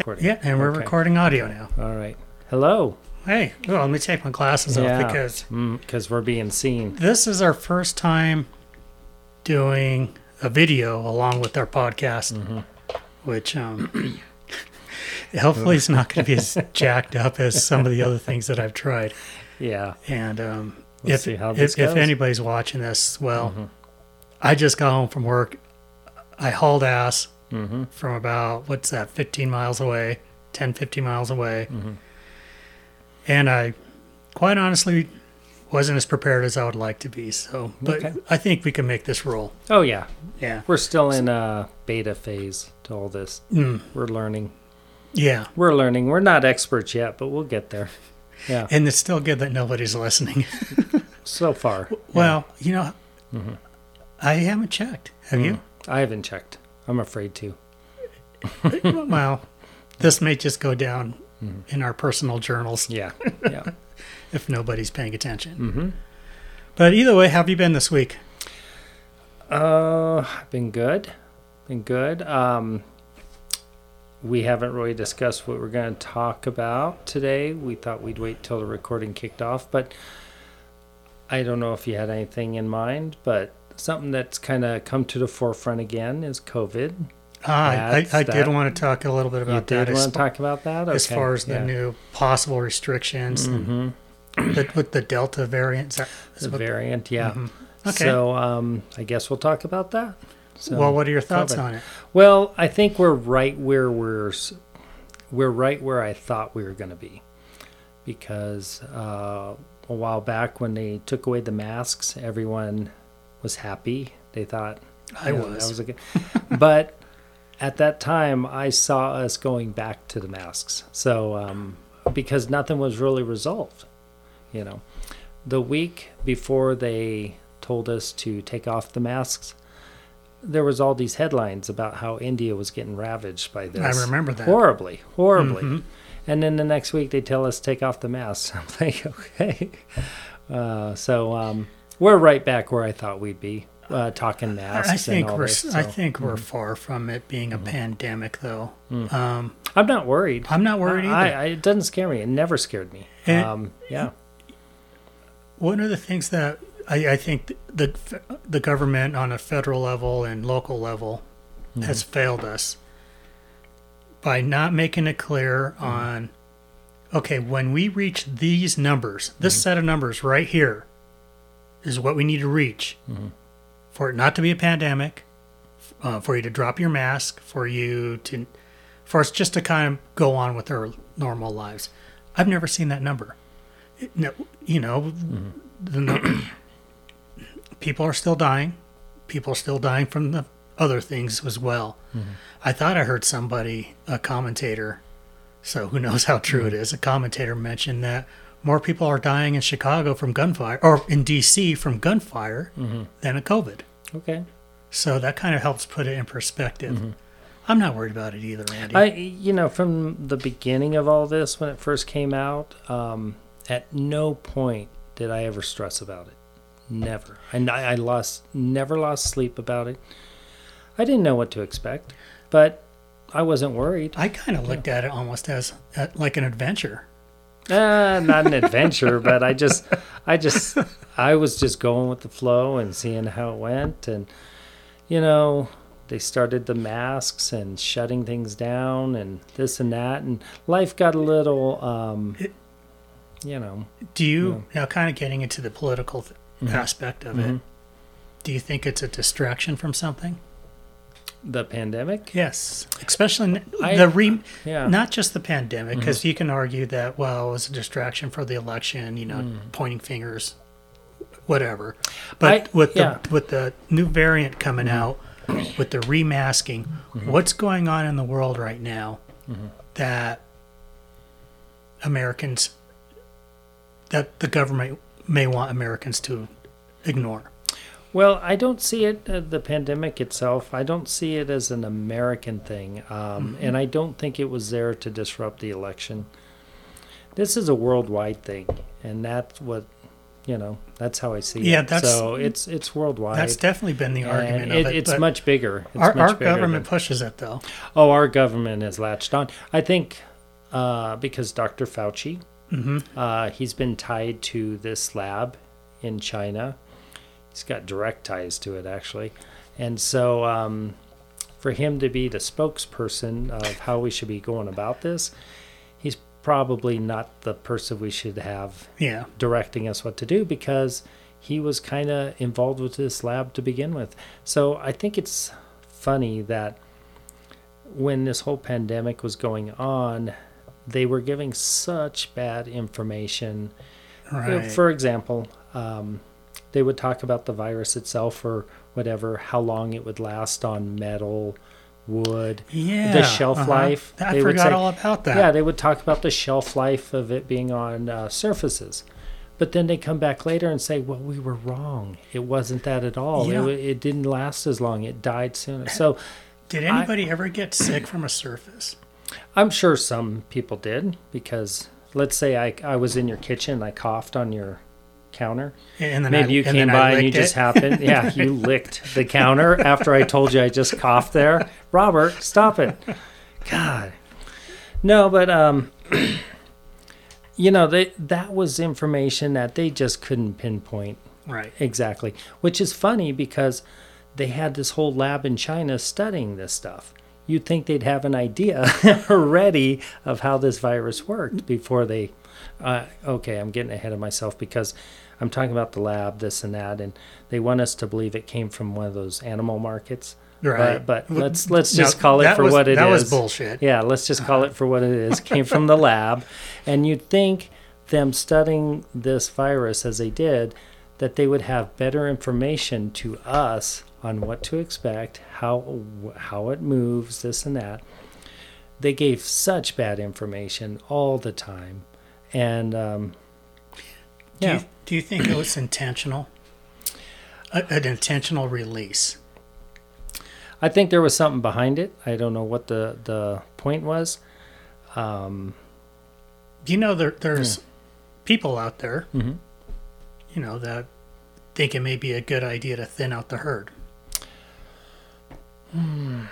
Recording. Yeah, and we're Okay. recording audio now. All right. Hello. Hey, well, let me take my glasses off because because we're being seen. this is our first time doing a video along with our podcast, Mm-hmm. which um, hopefully it's not going to be as jacked up as some of the other things that I've tried. Yeah. And um, We'll if, see how this if, if. Mm-hmm. anybody's watching this, well, I just got home from work. I hauled ass Mm-hmm. from about, what's that, 15 miles away, 10, 15 miles away. Mm-hmm. And I, quite honestly, wasn't as prepared as I would like to be. So, but Okay. I think we can make this roll. Oh yeah. Yeah. We're still in a beta phase to all this. Mm, We're learning. yeah. We're learning. We're not experts yet, but we'll get there. Yeah. And it's still good that nobody's listening. So far. well, you know, Mm-hmm. I haven't checked. Have you? I haven't checked. I'm afraid to. well, this may just go down Mm-hmm. in our personal journals Yeah. Yeah. if nobody's paying attention. mm-hmm. But either way, how have you been this week? Uh, been good. Been good. Um, we haven't really discussed what we're going to talk about today. We thought we'd wait till the recording kicked off, but I don't know if you had anything in mind. But something that's kind of come to the forefront again is COVID. Ah, I, I, I did want to talk a little bit about did that as, want to talk about that, as far as the yeah. new possible restrictions Mhm. the, with the Delta variant. Is that- is the variant. Yeah. Mhm. Okay. So um, I guess we'll talk about that. So, well, what are your thoughts COVID. on it? Well, I think we're right where we're we're right where I thought we were going to be, because uh, a while back when they took away the masks, everyone was happy. They thought I was. that was a good, but at that time I saw us going back to the masks. So um, because nothing was really resolved, you know, the week before they told us to take off the masks, there was all these headlines about how India was getting ravaged by this. I remember that. horribly, horribly. Mhm. And then the next week they tell us take off the masks. I'm like, okay. Uh, so um, we're right back where I thought we'd be, uh, talking masks. I think we're this, I so. Mm-hmm. we're far from it being a pandemic, though. Um, I'm not worried. I'm not worried I, either. I, it doesn't scare me. It never scared me. And- um, yeah. One of the things that I, I think the the government on a federal level and local level Mm-hmm. has failed us by not making it clear Mm-hmm. on okay when we reach these numbers this Mm-hmm. set of numbers right here is what we need to reach. Mm-hmm. for it not to be a pandemic uh, for you to drop your mask for you to for us just to kind of go on with our normal lives. I've never seen that number. It- no, you know the nu- people are still dying. People are still dying from the other things as well. I thought i heard somebody a commentator so who knows how true it is a commentator mentioned that more people are dying in chicago from gunfire or in dc from gunfire than a covid Okay. so that kind of helps put it in perspective i'm not worried about it either andy I, you know, from the beginning of all this, when it first came out, um, at no point did I ever stress about it. Never. And I, I lost, never lost sleep about it. I didn't know what to expect, but I wasn't worried. I kind of looked at it almost as uh, like an adventure Uh, not an adventure, but I just, I just, I was just going with the flow and seeing how it went. And, you know, they started the masks and shutting things down and this and that. And life got a little, um, you know, Do you now kind of getting into the political th- Mm-hmm. aspect of it? Do you think it's a distraction from something? The pandemic. Yes, especially I- the re- Yeah. not just the pandemic, mm-hmm. because you can argue that well, it was a distraction for the election. You know, mm. pointing fingers, whatever. But I- with the with the new variant coming mm-hmm. out, with the remasking, mm-hmm. what's going on in the world right now that Americans that the government may want Americans to ignore? Well, I don't see it, uh, the pandemic itself, I don't see it as an American thing. Um, And I don't think it was there to disrupt the election. This is a worldwide thing. And that's what You know, that's how I see it. Yeah, it. that's- so it's it's worldwide. That's definitely been the argument it, of it. it's much bigger. It's our, much our bigger government than- pushes it though. oh, our government has latched on. I think uh, because Dr. Fauci, hmm uh, he's been tied to this lab in China. He's got direct ties to it, actually. And so, um, for him to be the spokesperson of how we should be going about this, he's probably not the person we should have Yeah. directing us what to do because he was kind of involved with this lab to begin with. So I think it's funny that when this whole pandemic was going on, they were giving such bad information. Right. For example, um, they would talk about the virus itself or whatever, how long it would last on metal, wood, yeah. the shelf uh-huh. life, I they would forgot say- all about that. yeah, they would talk about the shelf life of it being on uh, surfaces. But then they come back later and say, well, we were wrong. It wasn't that at all. It Yeah. wa- It, didn't last as long. It died sooner. So Did anybody ever get sick from a surface? I'm sure some people did because let's say I, I was in your kitchen, I coughed on your counter. And then Maybe I, you came by and you licked just happened. Yeah, you licked the counter after I told you I just coughed there. Robert, stop it. God. No, but um you know, they that was information that they just couldn't pinpoint right. exactly, which is funny because they had this whole lab in China studying this stuff. You'd think they'd have an idea already of how this virus worked before they. Uh, okay, I'm getting ahead of myself because I'm talking about the lab, this and that, and they want us to believe it came from one of those animal markets. Right. But, but let's let's now, just call it for was- what it is. That was bullshit. Yeah, let's just call it for what it is. Came from the lab, and you'd think them studying this virus as they did, that they would have better information to us on what to expect, how how it moves, this and that. They gave such bad information all the time, and um, Do, yeah, you, do you think it was intentional? A, an intentional release? I think there was something behind it. I don't know what the the point was. Um, you know there, there's people out there, mhm. you know, that think it may be a good idea to thin out the herd?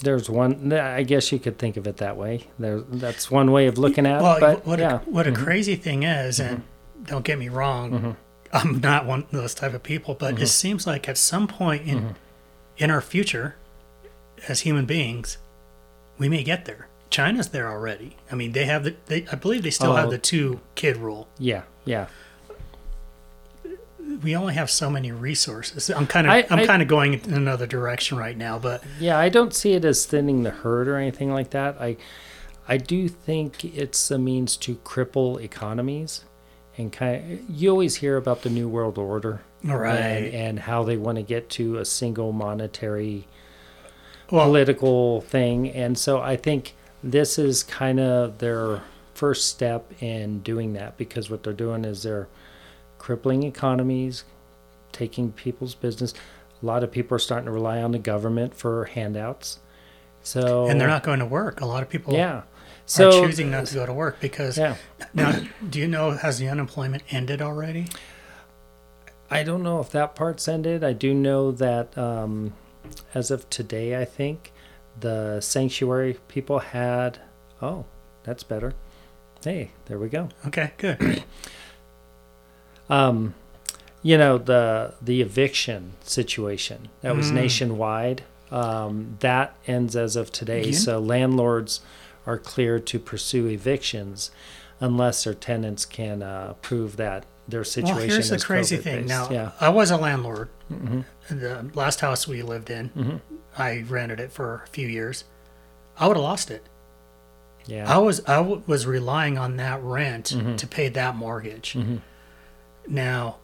There's one. I guess you could think of it that way. There, that's one way of looking at well, it. But what yeah, a, what a crazy thing is, and don't get me wrong, Mm-hmm. I'm not one of those type of people, but it seems like at some point in Mm-hmm. in our future, as human beings, we may get there. China's there already. I mean, they have the. They, I believe they still Oh. have the two kid rule. yeah, yeah. We only have so many resources. I'm kind of I- am kind of going in another direction right now, but Yeah, I don't see it as thinning the herd or anything like that. I, I do think it's a means to cripple economies, and kind. you always hear about the new world order, Right. And, and how they want to get to a single monetary well, political thing. And so I think this is kind of their first step in doing that because what they're doing is they're crippling economies, taking people's business. A lot of people are starting to rely on the government for handouts. So and they're not going to work. A lot of people yeah. are choosing not to go to work because yeah, now, do you know has the unemployment ended already? I don't know if that part's ended. I do know that um, as of today, I think the sanctuary people had. Oh, that's better. Hey, there we go. Okay, good. Um, you know the the eviction situation that was Mm. nationwide. Um, that ends as of today. You- So landlords are clear to pursue evictions unless their tenants can uh, prove that their situation. well, here's the crazy thing. COVID-based. Now, yeah. I was a landlord. hmm The last house we lived in, Mhm. I rented it for a few years. I would have lost it. Yeah. I was I w- was relying on that rent Mhm. to pay that mortgage. Now,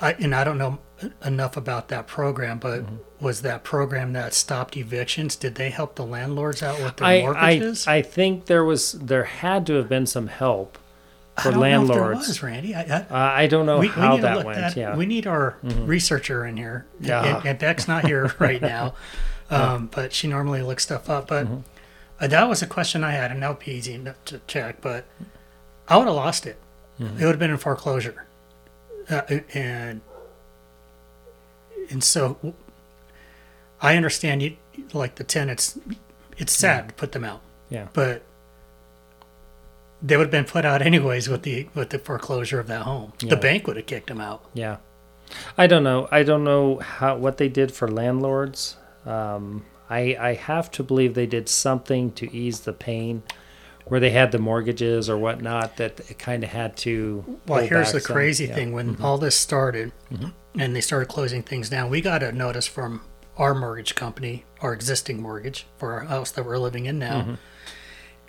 I and I don't know enough about that program, but Mm-hmm. was that program that stopped evictions? Did they help the landlords out with their I, I mortgages? I think there was there had to have been some help for I don't landlords. know if there was, Randy. I, I, Uh, I don't know we, we how to that went. that. yeah. Mm-hmm. We need our researcher in here. Yeah. And, and Beck's not here right now, um, but she normally looks stuff up. But Mm-hmm. uh, that was a question I had, and that would be easy enough to check. But I would have lost it. Mm-hmm. It would have been in foreclosure. Uh, and and so I understand you like the tenants. It's sad to put them out, Yeah. but they would have been put out anyways with the with the foreclosure of that home. Yeah. The bank would have kicked them out. Yeah. I don't know. I don't know how what they did for landlords. Um, I I have to believe they did something to ease the pain, where they had the mortgages or whatnot that it kind of had to. Well, pull here's the some. crazy Yeah. thing: when all this started, and they started closing things down, we got a notice from our mortgage company, our existing mortgage for our house that we're living in now, Mm-hmm.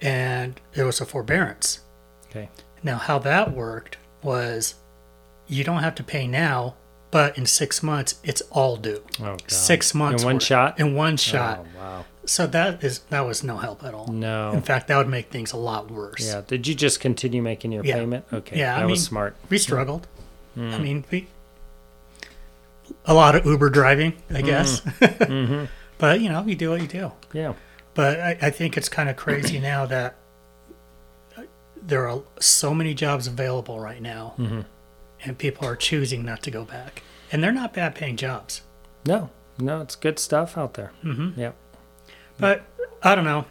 and it was a forbearance. Okay. Now, how that worked was, you don't have to pay now, but in six months, it's all due. Oh, God. Six months in one worth. shot. In one shot. Oh, wow. So that is that was no help at all. No. In fact, that would make things a lot worse. Yeah. Did you just continue making your Yeah. payment? Okay. Yeah, I That was smart. We struggled. Mm. I mean, we a lot of Uber driving, I guess. Mm-hmm. but you know, you do what you do. Yeah. But I, I think it's kind of crazy now that there are so many jobs available right now, Mm-hmm. and people are choosing not to go back, and they're not bad paying jobs. No. No. It's good stuff out there. Mm-hmm. Yeah. But I don't know.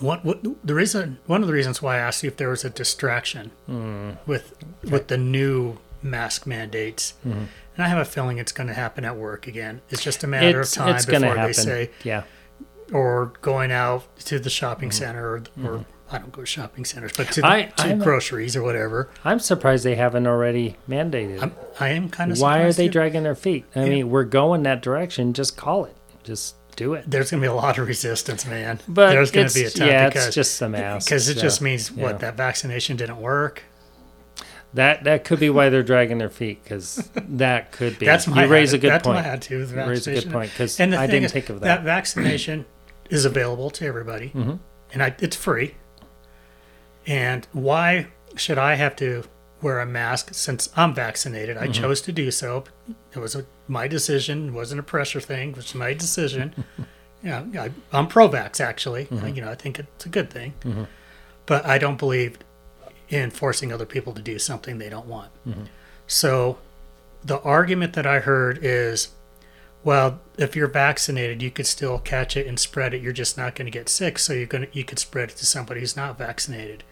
What, what the reason? One of the reasons why I asked you if there was a distraction Mm. with with the new mask mandates, Mm-hmm. and I have a feeling it's going to happen at work again. It's just a matter It's, of time before they say, yeah. or going out to the shopping Mm-hmm. center, or, or I don't go to shopping centers, but to, the, I- to groceries or whatever. I'm surprised they haven't already mandated. I'm, I am kind of. Why are they too. dragging their feet? I Yeah. mean, we're going that direction. Just call it. Just do it. There's going to be a lot of resistance, man. But there's going to be a time yeah, because it's just the mask. because it so just means yeah. what that vaccination didn't work. that that could be why they're dragging their feet because that could be. That's my you raise a good that's point. my attitude You raise a good point because I didn't is, think of that that. vaccination is available to everybody, Mhm. and I, it's free. And why should I have to wear a mask since I'm vaccinated? Mm-hmm. I chose to do so. It was a, my decision. It wasn't a pressure thing. It was my decision. yeah, I, I'm pro-vax actually. Mm-hmm. You know, I think it's a good thing. But I don't believe in forcing other people to do something they don't want. Mm-hmm. So the argument that I heard is, well, if you're vaccinated, you could still catch it and spread it. You're just not going to get sick, so you're going to you could spread it to somebody who's not vaccinated.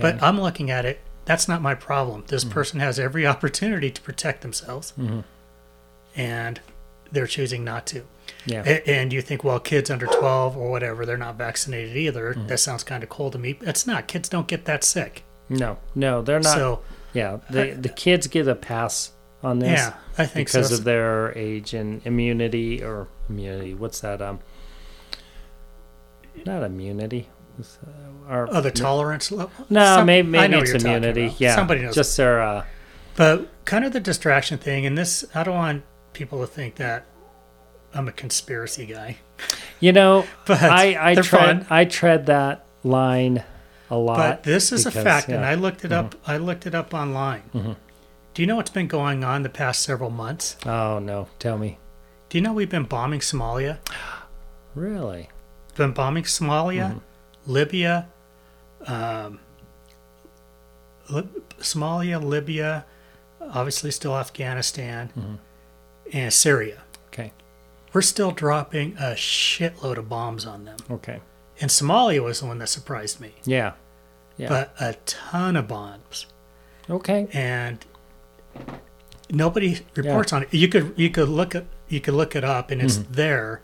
But I'm looking at it. That's not my problem. This Mm-hmm. person has every opportunity to protect themselves, and they're choosing not to. yeah. A- And you think, well, kids under 12 or whatever, they're not vaccinated either. Mm-hmm. That sounds kind of cold to me. It's not. Kids don't get that sick. no, no, they're not. so, yeah, the the kids get a pass on this yeah, I think because so. of their age and immunity or immunity. What's that? Um, not immunity. What's, uh, our- Oh, the tolerance level? No, Some- maybe maybe it's immunity. Yeah, Somebody knows. Just their uh, But kind of the distraction thing, and this, I don't want people to think that I'm a conspiracy guy. you know, But I I tread fun. I tread that line a lot. But this is because, a fact, and yeah. Mm-hmm. I looked it up. I looked it up online. Do you know what's been going on the past several months? oh no, tell me. Do you know we've been bombing Somalia? Really? Been bombing Somalia, Mm-hmm. Libya, um, Lib- Somalia, Libya, obviously still Afghanistan, Mm-hmm. and Syria. Okay. We're still dropping a shitload of bombs on them. Okay. And Somalia was the one that surprised me. Yeah. Yeah. But a ton of bombs. okay. And nobody reports on it. You could you could look at you could look it up and it's Mm-hmm. there.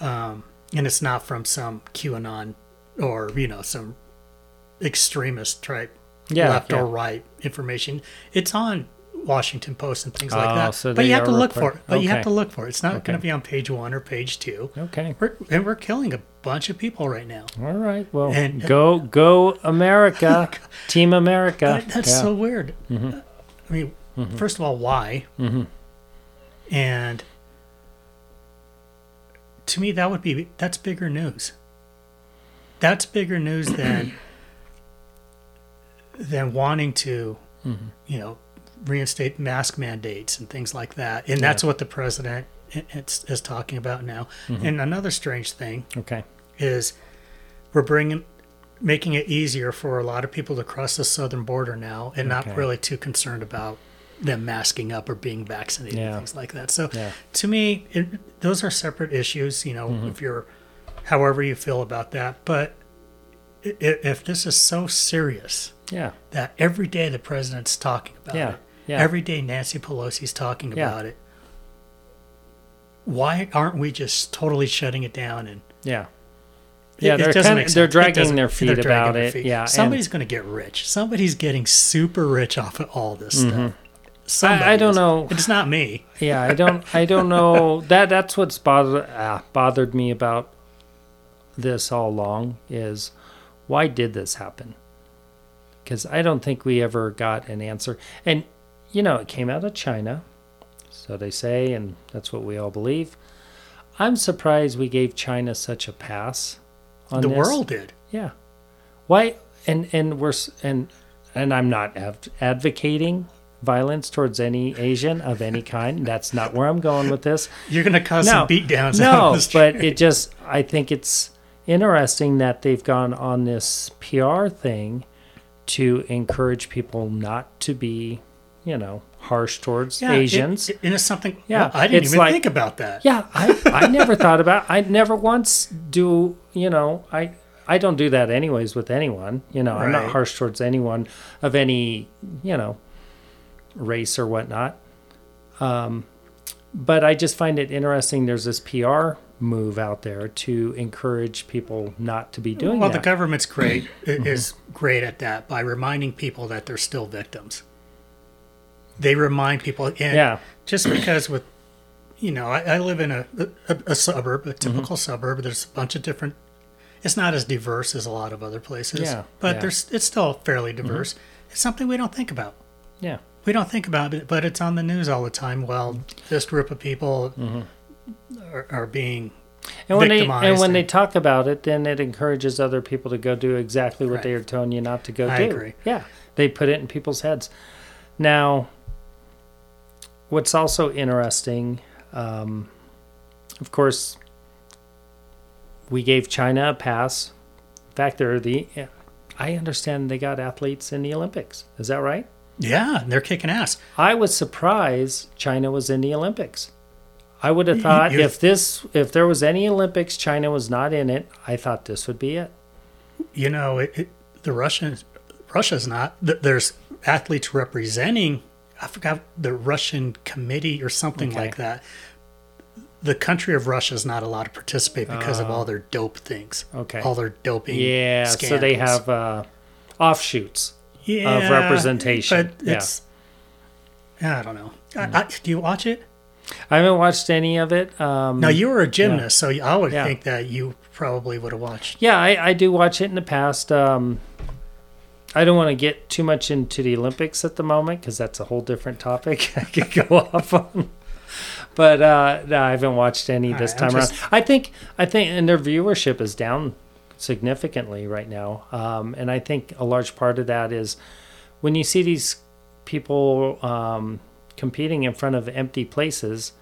Um, and it's not from some QAnon or, you know, some extremist type Yeah. left yeah. or right information. It's on Washington Post and things like Oh, that. so but you have to look for it. But you have to look for it. It's not Okay. going to be on page one or page two. Okay. We're, and we're killing a bunch of people right now. All right. Well, And- go go America, Team America. That- that's Yeah. Mm-hmm. so weird. I mean, first of all, why? Mhm. And to me, that would be that's bigger news. That's bigger news than than wanting to, Mm-hmm. you know, reinstate mask mandates and things like that. And that's what the president i- it's, is talking about now. Mm-hmm. And another strange thing Okay. is we're bringing making it easier for a lot of people to cross the southern border now and not really too concerned about them masking up or being vaccinated, Yeah. things like that. So Yeah. to me, it, those are separate issues. You know, Mm-hmm. if you're, however you feel about that, but i- i- if this is so serious Yeah. that every day the president's talking about Yeah. it, Yeah. every day Nancy Pelosi's talking Yeah. about it, why aren't we just totally shutting it down and Yeah. Yeah, it they're doesn't kinda- they're dragging their feet dragging about their it. feet. Yeah, somebody's going to get rich. Somebody's getting super rich off of all this stuff. Somebody Mm-hmm. I don't is. know. It's not me. Yeah, I don't I don't know that that's what's bothered uh, bothered me about this all along is why did this happen? Cuz I don't think we ever got an answer. And you know, it came out of China. So they say and that's what we all believe. I'm surprised we gave China such a pass on the this. world did. Yeah. Why? And and we're and and I'm not advocating violence towards any Asian of any kind. That's not where I'm going with this. You're going to cause No, some beatdowns. no, but it just I think it's interesting that they've gone on this PR thing to encourage people not to be, you know, harsh towards Yeah, Asians. it- and it's something. Yeah, Yeah, I didn't even like- think about that. Yeah, I, I never thought about I never once do you know, I I don't do that anyways with anyone. You know, I'm not harsh towards anyone of any, you know, race or whatnot. Um but I just find it interesting there's this PR move out there to encourage people not to be doing well, the that. Mm-hmm. government's great is great at that by reminding people that they're still victims. They remind people, and Yeah. just because with, you know, I, I live in a, a, a suburb, Mm-hmm. a typical suburb. There's a bunch of different. It's not as diverse as a lot of other places, Yeah, but yeah. Mm-hmm. there's it's still fairly diverse. It's something we don't think about. yeah. We don't think about it, but it's on the news all the time. Well, this group of people Mm-hmm. Are, are being And when they and when they talk about it, then it encourages other people to go do exactly what Right. they are telling you not to go I do. agree. Yeah, they put it in people's heads. Now, what's also interesting, um, of course, we gave China a pass. In fact, they're the. I understand they got athletes in the Olympics. Is that right? yeah, they're kicking ass. I was surprised China was in the Olympics. I would have thought if this if there was any Olympics, China was not in it. I thought this would be it. you know, it, it, the Russians, Russia's not. th- There's athletes representing. I forgot the Russian committee or something Okay. like that. The country of Russia is not allowed to participate because of all their dope things. Oh. Okay. All their doping. Yeah, so they have uh, offshoots. yeah, representation. But Yeah. it's. I don't know. I, I, do you watch it? I haven't watched any of it. Um, Now you were a gymnast, so I would Yeah. think that you probably would have watched. yeah, I, I do watch it in the past. Um, I don't want to get too much into the Olympics at the moment because that's a whole different topic I could go off on. But uh, no, I haven't watched any All this right, time just- around. I think I think and their viewership is down significantly right now, um, and I think a large part of that is when you see these people um, competing in front of empty places,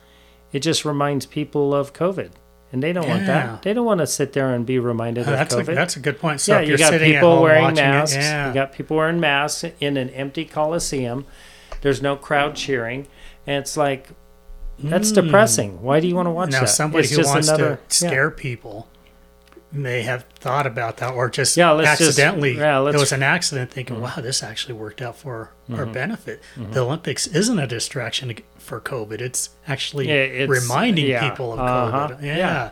it just reminds people of COVID, and they don't want that. They don't want to sit there and be reminded Oh, of that's a, COVID. that's a good point. So yeah, you got people wearing watching it- masks. yeah. You got people wearing masks in an empty coliseum. There's no crowd cheering, and it's like that's hmm. depressing. Why do you want to watch now, that? somebody It's who just wants another- to yeah. scare people may have thought about that, or just Yeah, let's just- accidentally. yeah, Mm-hmm. it was an accident, thinking, "Wow, this actually worked out for our benefit." The Olympics isn't a distraction for COVID; it's actually Yeah, it's- reminding yeah, people of uh-huh, COVID. Yeah. yeah.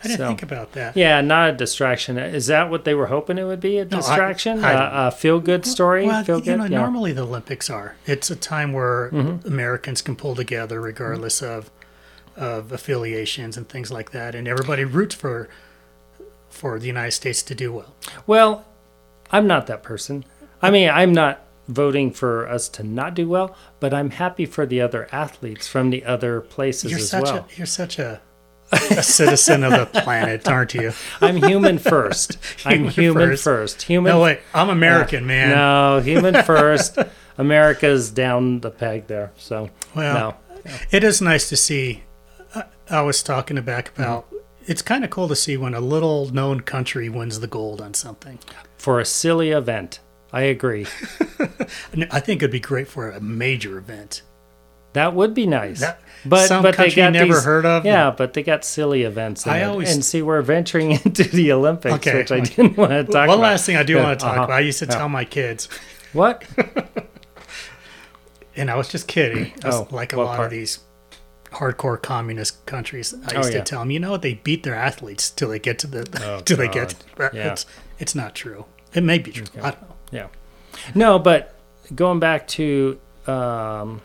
I didn't So- think about that. Yeah, not a distraction. Is that what they were hoping it would be? A distraction? I A- feel good story? Well, feel you good? know. Mm-hmm. normally the Olympics are. It's a time where Americans can pull together, regardless of of affiliations and things like that, and everybody roots for for the United States to do well. Well, I'm not that person. I mean, I'm not voting for us to not do well, but I'm happy for the other athletes from the other places You're as such well. a you're such a a citizen of the planet, aren't you? I'm human first. I'm Human human first. first. Human. No wait, I'm American, uh, man. No, human first. America's down the peg there. So Well, no. It is nice to see. I, I was talking back about. It's kind of cool to see when a little known country wins the gold on something. For a silly event, I agree. I think it'd be great for a major event. That would be nice. That- but some but they country got never these, heard of? Yeah, but they got silly events. I always- and see we're venturing into the Olympics, Okay, which I okay. didn't want to talk One about. last thing I do want to talk uh-huh. about. I used to Yeah. tell my kids, What? and I was just kidding. I was Oh, like a lot part? of these hardcore communist countries. I Oh, used yeah. to tell them, you know what? They beat their athletes till they get to the Oh, till they get. God. Yeah. It's it's not true. It may be true. I don't know. Yeah. No, but going back to um,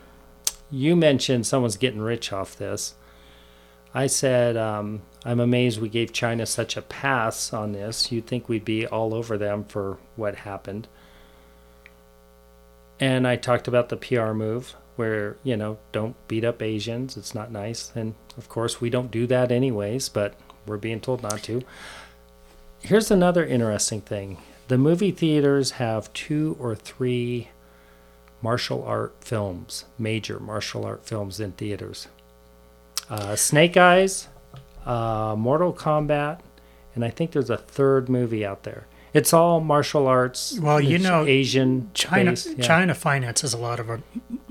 you mentioned someone's getting rich off this. I said um, I'm amazed we gave China such a pass on this. You'd think we'd be all over them for what happened. And I talked about the PR move where, you know, don't beat up Asians. It's not nice. And of course, we don't do that anyways, but we're being told not to. Here's another interesting thing the movie theaters have two or three martial art films, major martial art films in theaters. Uh, Snake Eyes, uh, Mortal Kombat, and I think there's a third movie out there. It's all martial arts. Well, you know, Asian China based, yeah. China finances a lot of our,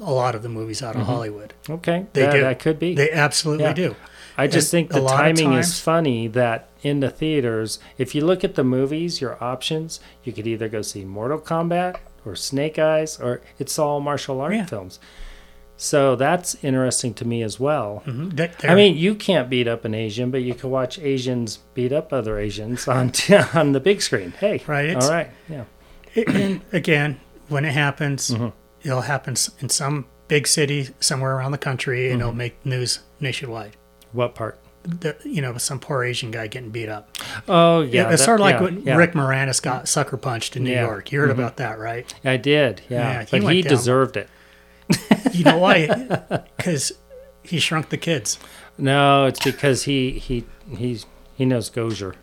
a lot of the movies out of mm-hmm. Hollywood. Okay, They that, do. that could be. They absolutely Yeah. do. I just and think the timing is funny that in the theaters, if you look at the movies, your options, you could either go see Mortal Kombat or Snake Eyes, or it's all martial art Yeah. films. So that's interesting to me as well. Mhm. They- I mean, you can't beat up an Asian, but you can watch Asians beat up other Asians on on the big screen. Hey, Right, all right, yeah, It- and again, when it happens, Mm-hmm. it'll happen in some big city somewhere around the country, and Mm-hmm. it'll make news nationwide. what part? The, you know, some poor Asian guy getting beat up. Oh, Yeah, it's that- sort of like yeah, when yeah. Rick Moranis got sucker punched in New Yeah. York. You heard about that, right? I did, Yeah, he but he deserved it. You know why? Because he shrunk the kids, No, it's because he he he's he knows Gozer.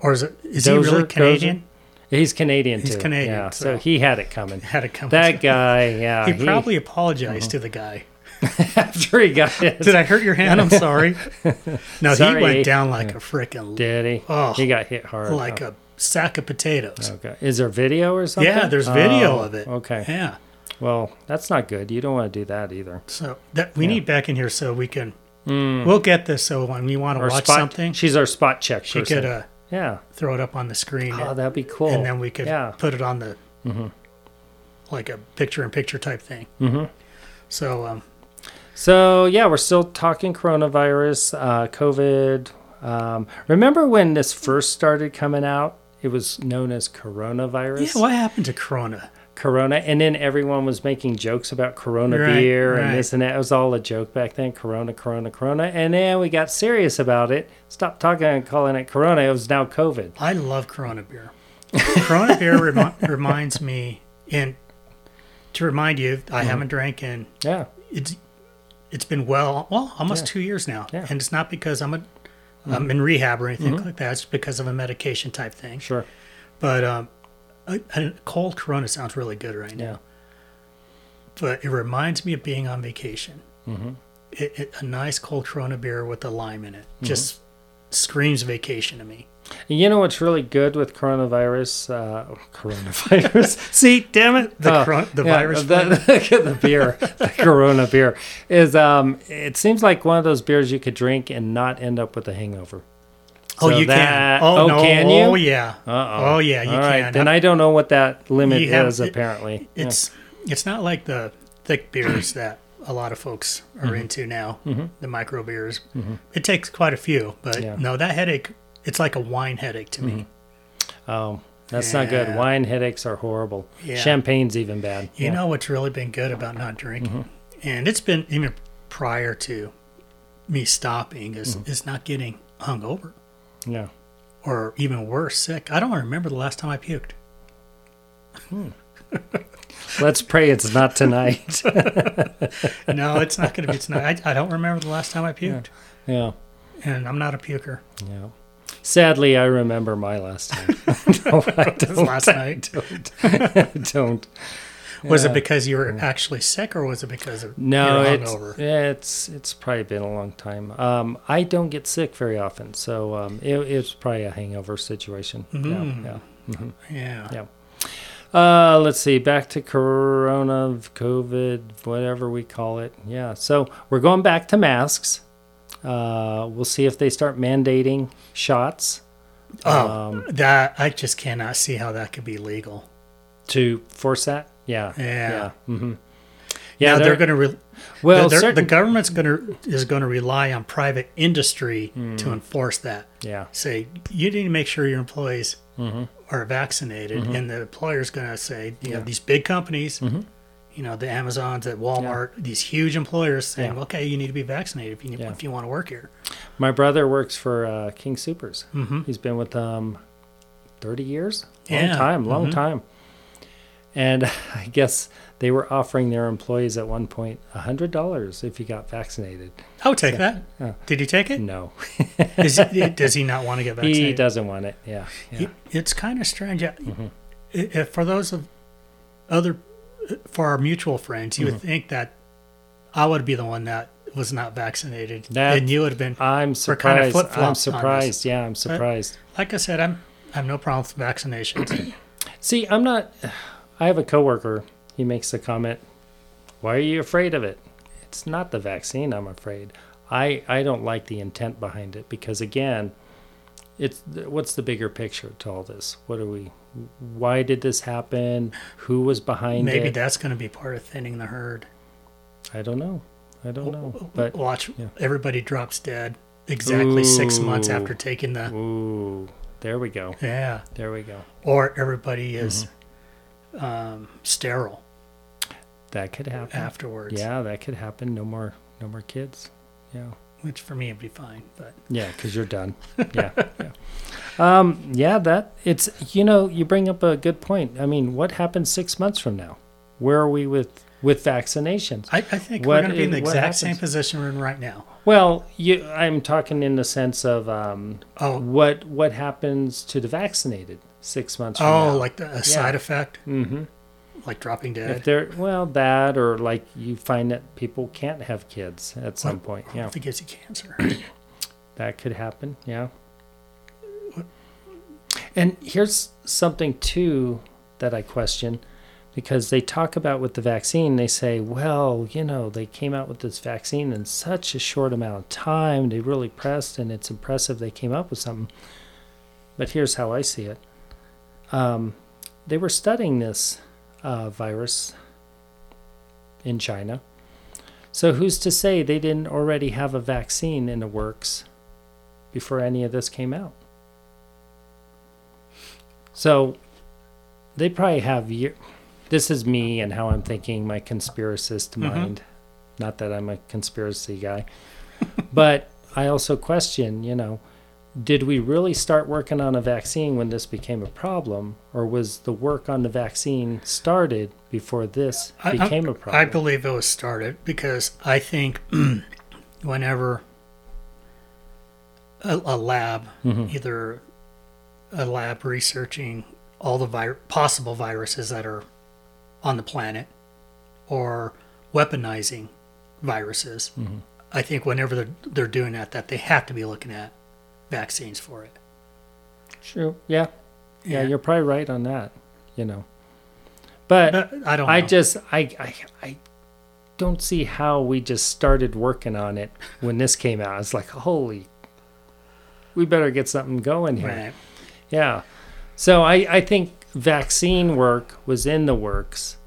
or is it? Is Dozer? he really Canadian? He's Canadian He's too. Canadian, yeah. so- So he had it coming. Had to come. That guy, yeah. he probably apologized Uh-huh. to the guy. after he got his. Did I hurt your hand? I'm sorry. No, Sorry. he went down like a freaking Did he? Oh. he got hit hard. like a sack of potatoes. Okay. Is there video or something? Yeah, there's video Oh, of it. Okay. Yeah. Well, that's not good. You don't want to do that either. So that we Yeah. need back in here so we can. We'll get this. So when we want to Or watch spot, something, She's our spot check she person. could uh, yeah. throw it up on the screen, Oh, and, that'd be cool. and then we could Yeah. put it on the like a picture-in-picture type thing. Mhm. So um, So yeah, we're still talking coronavirus, uh, COVID. Um, remember when this first started coming out? It was known as coronavirus. yeah, what happened to Corona? Corona, and then everyone was making jokes about Corona Right, beer and right. this and that. It was all a joke back then. Corona, Corona, Corona, and then we got serious about it. Stopped talking and calling it Corona. It was now COVID. I love Corona beer. Corona beer remi- reminds me, and to remind you, Mm-hmm. I haven't drank in Yeah, it's it's been well well almost Yeah. two years now, Yeah. and it's not because I'm a am in rehab or anything Mm-hmm. like that. It's because of a medication type thing. sure. But um, a, a cold Corona sounds really good right now. But it reminds me of being on vacation. Mm-hmm. It, it, a nice cold Corona beer with a lime in it just screams vacation to me. You know what's really good with coronavirus? Uh, coronavirus. See, damn it. The Oh, coron- the yeah, virus The, the beer, the Corona beer is. Um, it seems like one of those beers you could drink and not end up with a hangover. Oh, So you that- can. Oh, oh, no. can you? Oh, yeah. Uh-oh. Oh, yeah, you All right, can. then I don't know what that limit have- is. it- apparently, Yeah. It's it's not like the thick beers that a lot of folks are Mm-hmm. into now, the micro beers. It takes quite a few, but Yeah. no, that headache, it's like a wine headache to me. oh, that's not good. Wine headaches are horrible. Yeah. Champagne's even bad. You Yeah. know what's really been good about not drinking, Mm-hmm. and it's been even prior to me stopping, is Mm-hmm. is not getting hungover Yeah. or even worse, sick. I don't remember the last time I puked. Hmm. Let's pray it's not tonight. No, it's not going to be tonight. I, I don't remember the last time I puked, yeah. and I'm not a puker. Yeah. Sadly, I remember my last time. no, I don't. last night. don't. don't. Was Yeah. it because you were actually sick, or was it because of No, it's it's it's probably been a long time. Um, I don't get sick very often, so um, it, it's probably a hangover situation. Mm. Yeah, yeah. Yeah. Yeah. Uh, let's see. Back to Corona, COVID, whatever we call it. Yeah. So we're going back to masks. Uh, we'll see if they start mandating shots Oh, Um, that I just cannot see how that could be legal. to force that. Yeah. Yeah. Yeah. hmm Yeah, Yeah. they're, they're, going to. Re- well, they're- the government's going to is going to rely on private industry Hmm. to enforce that. yeah. Say you need to make sure your employees hmm are vaccinated, and the employer's going to say, you Mm-hmm. Yeah. know, these big companies, Mhm. you know, the Amazons, at Walmart, these huge employers saying, Yeah. okay, you need to be vaccinated if you Yeah. if you want to work here. My brother works for uh, King Supers. Mm-hmm. He's been with them 30 years. Long Yeah. time, long Mhm. time. And I guess they were offering their employees at one point $100 if you got vaccinated. I would take that. Yeah. Did he take it? No, does he not want to get vaccinated? he doesn't want it. Yeah. yeah. It's kind of strange. Mhm. if for those of other for our mutual friends, you would Mm-hmm. think that I would be the one that was not vaccinated, That- and you would have been. I'm surprised. I'm flip-flops on this. surprised. Yeah, I'm surprised. Like I said, I'm I have no problem with vaccinations. See, I'm not. I have a coworker. He makes a comment, "Why are you afraid of it?" It's not the vaccine. I'm afraid. I I don't like the intent behind it because again, it's what's the bigger picture to all this? What are we? Why did this happen? Who was behind Maybe it? Maybe that's going to be part of thinning the herd. I don't know. I don't know. But watch, yeah. everybody drops dead exactly six months after taking the. ooh, there we go. Yeah, There we go. or everybody is Mm-hmm. Um, sterile That could happen. afterwards. Yeah, that could happen. No more. No more kids. Yeah. which for me would be fine, but Yeah, because you're done. Yeah, yeah. Um, yeah, that it's you know you bring up a good point. I mean, what happens six months from now? Where are we with with vaccinations? I, I think What we're going to be in the exact same position we're in right now. Well, you, I'm talking in the sense of um, Oh, what what happens to the vaccinated six months oh, now. like the, a side effect, Mm-hmm. like dropping dead. If they're well, that or like you find that people can't have kids at some What- point. Yeah, if it gives you cancer? that could happen. Yeah. And here's something too that I question because they talk about with the vaccine, they say, well, you know, they came out with this vaccine in such a short amount of time. They really pressed, and it's impressive they came up with something. But here's how I see it um, they were studying this uh, virus in China. So who's to say they didn't already have a vaccine in the works before any of this came out? So they probably have year. This is me and how I'm thinking, my conspiracist Mhm. mind. Not that I'm a conspiracy guy, but I also question, you know, did we really start working on a vaccine when this became a problem, or was the work on the vaccine started before this I- I- became a problem? I believe it was started because I think whenever a, a lab, Mhm. either a lab researching all the vi- possible viruses that are on the planet or weaponizing viruses, Mhm. I think whenever they're, they're doing that, that they have to be looking at vaccines for it. True. Yeah. yeah. Yeah. you're probably right on that. You know, but But I don't I just I, I I don't see how we just started working on it when this came out. It's like holy, we better get something going here. Right. Yeah. So I I think vaccine work was in the works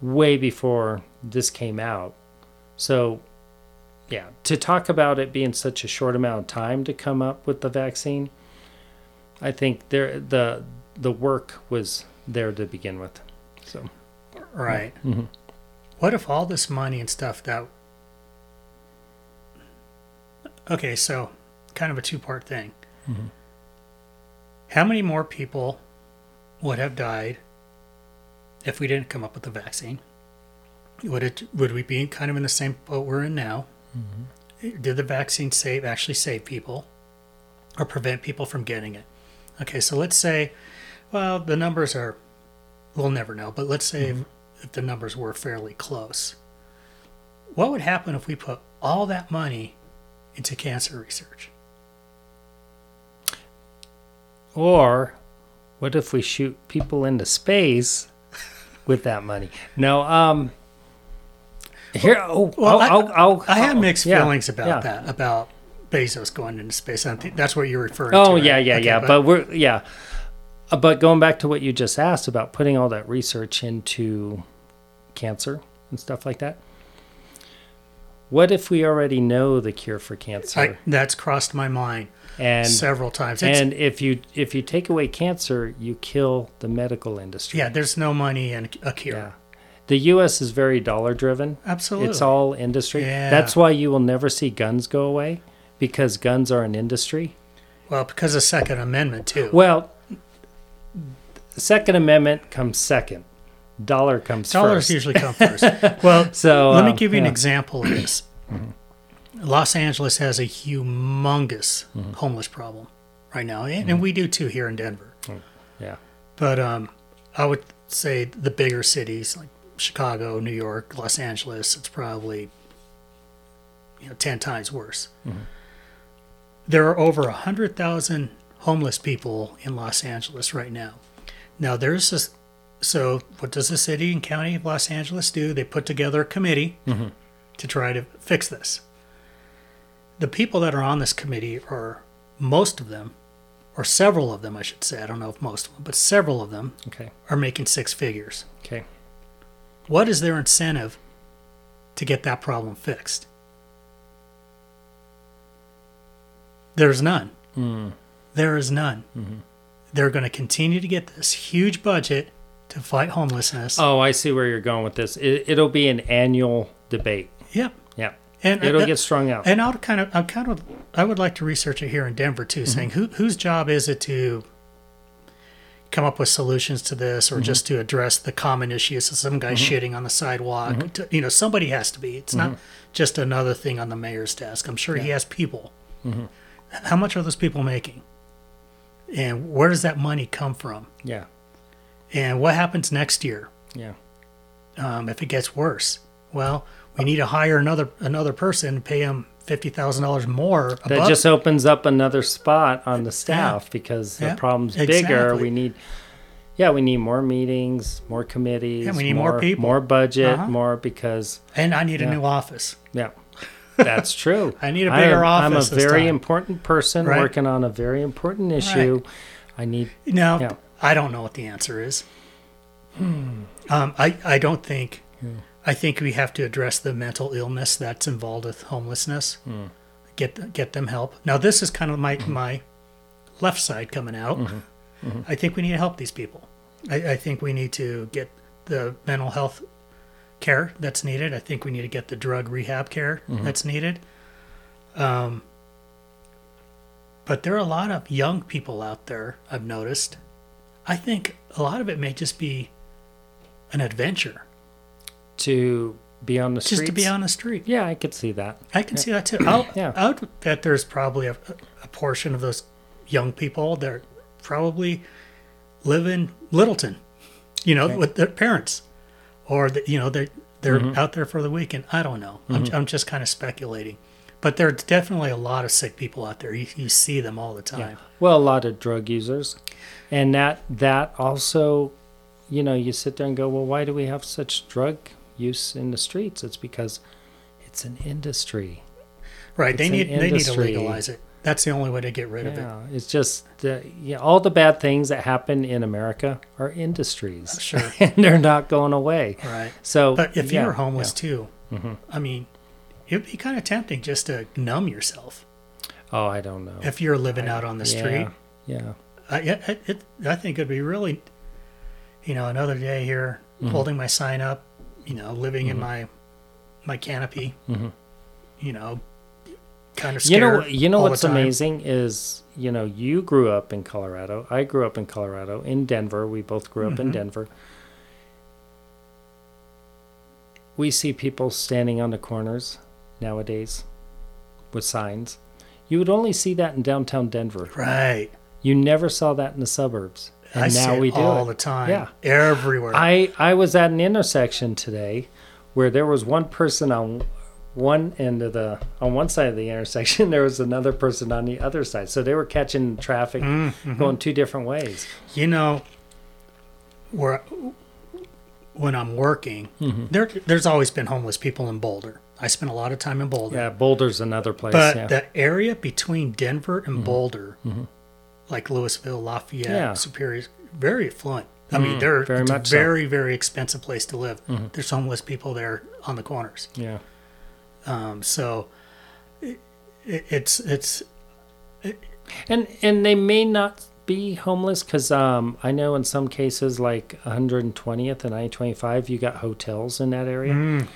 way before this came out. So yeah, to talk about it being such a short amount of time to come up with the vaccine, I think there the the work was there to begin with. So Right. Mhm. What if all this money and stuff that. Okay, so kind of a two part thing. Mhm. How many more people would have died if we didn't come up with the vaccine? Would it would we be kind of in the same boat we're in now? Did the vaccine save actually save people or prevent people from getting it? Okay, so let's say, well, the numbers are, we'll never know, but let's say if, if the numbers were fairly close. What would happen if we put all that money into cancer research? or What if we shoot people into space with that money? No, um, here, oh, Well, I'll, I, I'll, I'll, I mixed yeah, feelings about yeah. that, about Bezos going into space. I think that's what you're referring to. Oh right? yeah, yeah, Okay, yeah. But, we're yeah, Uh, but going back to what you just asked about putting all that research into cancer and stuff like that. What if we already know the cure for cancer? I, that's crossed my mind and several times. It's, and if you if you take away cancer, you kill the medical industry. yeah, there's no money in a cure. Yeah. The U.S. is very dollar driven. Absolutely. It's all industry. Yeah. That's why you will never see guns go away because guns are an industry. Well, because of Second Amendment too. Well, the Second Amendment comes second. Dollar comes Dollars first. usually come first. well, So let me um, give you an example of this. Los Angeles has a humongous Mm-hmm. homeless problem right now, and, and we do too here in Denver. Yeah. But um, I would say the bigger cities like Chicago, New York, Los Angeles, it's probably you know ten times worse. Mm-hmm. There are over a hundred thousand homeless people in Los Angeles right now. Now there's this. So what does the city and county of Los Angeles do? They put together a committee mm-hmm. to try to fix this. The people that are on this committee are most of them, or several of them, I should say. I don't know if most of them, but several of them Okay. are making six figures. Okay. What is their incentive to get that problem fixed? There's none. There is none. They're going to continue to get this huge budget to fight homelessness. Oh, I see where you're going with this. It, it'll be an annual debate. Yep. Yeah. And It'll get strung out. And I'll kind of, I'm kind of, I would like to research it here in Denver too, Mm-hmm. saying who whose job is it to come up with solutions to this, or Mm-hmm. just to address the common issues? So some guy shitting on the sidewalk, Mm-hmm. to- you know, somebody has to be. It's not just another thing on the mayor's desk. I'm sure he has people. Mm-hmm. How much are those people making? And where does that money come from? yeah. And what happens next year? Yeah. um, if it gets worse. Well, we need to hire another another person pay him fifty thousand dollars more. That just opens up another spot on the staff because Yeah. the problem's bigger. We need, yeah, we need more meetings, more committees. Yeah, we need more people. more budget, Uh-huh. more because and I need a new office. yeah, that's true. I need a bigger am, office I'm a very time. important person Right. working on a very important issue. I need Now, Yeah. I don't know what the answer is. Um, I I don't think. I think we have to address the mental illness that's involved with homelessness. Hmm. Get get them help. Now, this is kind of my my left side coming out. Mm-hmm. I think we need to help these people. I, I think we need to get the mental health care that's needed. I think we need to get the drug rehab care Mm-hmm. that's needed. Um, but there are a lot of young people out there, I've noticed. I think a lot of it may just be an adventure, to be on the street. just to be on the street. Yeah, I could see that. I can see that too. I'll, Yeah. I would bet there's probably a, a portion of those young people that probably live in Littleton, you know, Okay. with their parents, or the, you know they're they're Mm-hmm. out there for the weekend. I don't know. I'm I'm just kind of speculating, but there's definitely a lot of sick people out there. You, you see them all the time. Well, a lot of drug users, and that that also, you know, you sit there and go, well, why do we have such drug use in the streets? It's because it's an industry. Right? They It's an need they need to legalize it. That's the only way to get rid of it. Yeah, it's just the, yeah, all the bad things that happen in America are industries, Sure. and they're not going away. Right. So, But if yeah, you were homeless yeah. Mm-hmm. too, I mean, it'd be kind of tempting just to numb yourself oh, I don't know. if you're living out on the street. yeah, yeah, I, it, it, I think it'd be really, you know, another day here, Mm-hmm. holding my sign up, you know, living in my my canopy, you know, kind of Mm-hmm. you know, you know what's amazing is you know you grew up in Colorado. I grew up in Colorado, in Denver. We both grew up Mm-hmm. in Denver. We see people standing on the corners nowadays with signs. You would only see that in downtown Denver. Right. You never saw that in the suburbs. And I now we do all it. the time. Yeah. Everywhere. I I was at an intersection today where there was one person on one end of the on one side of the intersection there was another person on the other side so they were catching traffic Mm-hmm. going two different ways You know, where when I'm working, Mm-hmm. there there's always been homeless people in Boulder. I spent a lot of time in Boulder. yeah boulder's another place But yeah the area between Denver and Boulder, like Louisville, Lafayette, Yeah. Superior, very affluent. I mean, they're very it's a so. very, very expensive place to live. There's homeless people there on the corners. yeah Um, so it, it's it's and and they may not be homeless because um, I know in some cases like 120th and I-25 you got hotels in that area. Mm.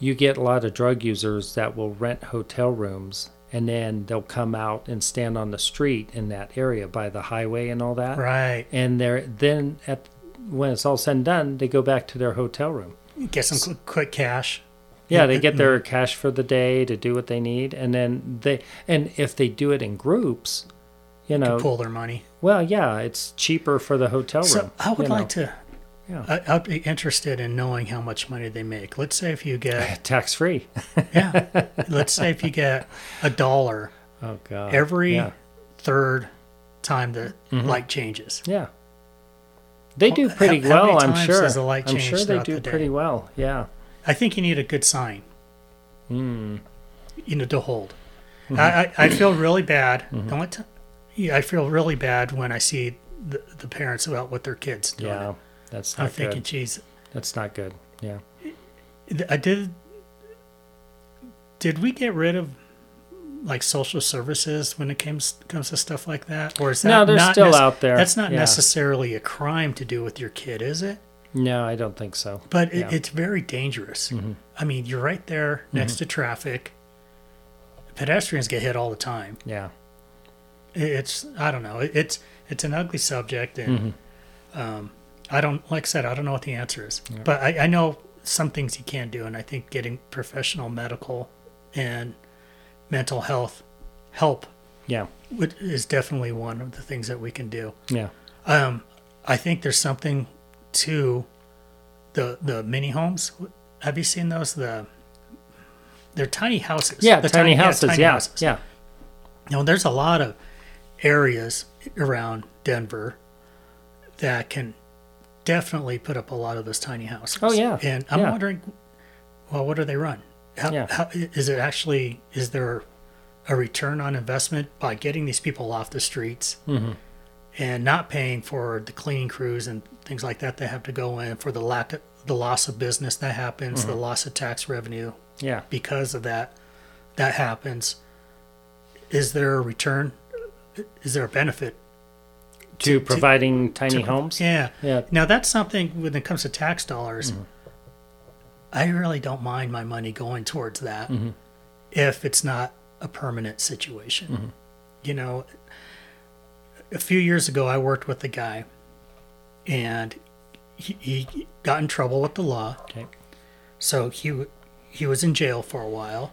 You get a lot of drug users that will rent hotel rooms and then they'll come out and stand on the street in that area by the highway and all that. right. And they're then at when it's all said and done, they go back to their hotel room. Get some quick, quick cash. Yeah, they get their mm-hmm. cash for the day to do what they need, and then they and if they do it in groups, you know, pull their money. well, yeah, it's cheaper for the hotel room. So I would you know. like to. Yeah. I, I'd be interested in knowing how much money they make. Let's say if you get, tax free. yeah, let's say if you get a dollar Oh god. every yeah. third time the Mm-hmm. light changes. yeah. They do pretty how- how many well, I'm times sure. does the light I'm sure they do the pretty well. Yeah. I think you need a good sign, Mm. you know, to hold. Mm-hmm. I, I, feel really bad. Don't let t- yeah, I feel really bad when I see the, the parents about what their kids doing. Yeah. That's I'm not thinking, good. geez, That's not good. Yeah. I did. Did we get rid of like social services when it comes comes to stuff like that, or is that No, they're not still nec- out there. That's not Yeah. necessarily a crime to do with your kid, is it? No, I don't think so. But it, Yeah. it's very dangerous. Mm-hmm. I mean, you're right there next to traffic. Pedestrians get hit all the time. Yeah. It- It's I don't know. It- It's it's an ugly subject, and Mm-hmm. um, I don't like I said I don't know what the answer is. But I, I know some things you can do, and I think getting professional medical and mental health help Yeah. is definitely one of the things that we can do. Yeah. Um, I think there's something to the the mini homes. Have you seen those? The they're tiny houses. Yeah, The tiny, houses. tiny yeah. houses. Yeah. You know, there's a lot of areas around Denver that can definitely put up a lot of those tiny houses. Oh, yeah. and I'm Yeah. wondering, well, what do they run? How, Yeah. how is it actually? Is there a return on investment by getting these people off the streets Mm-hmm. and not paying for the cleaning crews and things like that? They have to go in for the lack of the loss of business that happens, Mm-hmm. the loss of tax revenue Yeah. because of that that happens is there a return is there a benefit To, to- providing tiny to- homes. yeah Yeah. now that's something when it comes to tax dollars Mm-hmm. i really don't mind my money going towards that Mm-hmm. if it's not a permanent situation Mm-hmm. you know a few years ago i worked with a guy and he, he got in trouble with the law Okay. so he he was in jail for a while.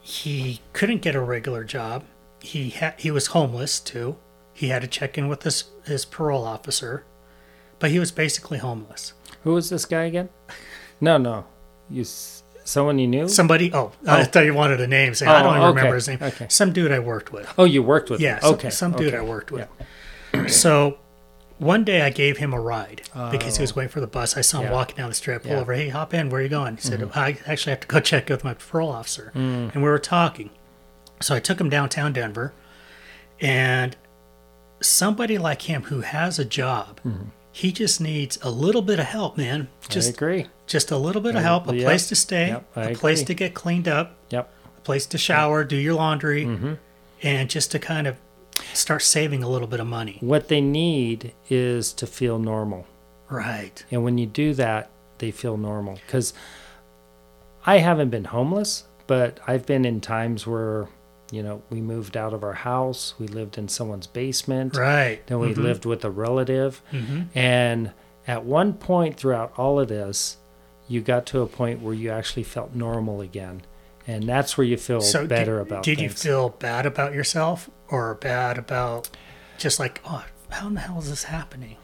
He couldn't get a regular job. He had he was homeless too. He had to check in with his his parole officer, but he was basically homeless. Who was this guy again? No, no. You s- someone you knew? Somebody oh, I Oh. thought you wanted a name. Say I Oh, don't even remember his name. okay. Some dude I worked with. oh, you worked with Yeah, him. Okay. some dude okay. I worked with. So one day I gave him a ride because he was waiting for the bus. I saw him Oh. Yeah. walking down the street. I pull Yeah. Mm-hmm. over. Hey, hop in. Where are you going? He said, I actually have to go check with my parole officer. Mm. And we were talking. So I took him downtown Denver. And somebody like him who has a job, he just needs a little bit of help, man. Mm-hmm. I Just agree. just a little bit of help, a yep, place to stay, yep, a place to get cleaned up, Yep. a place to shower, do your laundry, Mm-hmm. and just to kind of start saving a little bit of money. What they need is to feel normal. Right. And when you do that, they feel normal. Because I haven't been homeless, but I've been in times where, you know, we moved out of our house, we lived in someone's basement, Right. then we Mhm. lived with a relative. Mhm. And at one point throughout all of this, you got to a point where you actually felt normal again. And that's where you feel So better did, about did you feel bad about yourself or bad about just like, oh, how in the hell is this happening?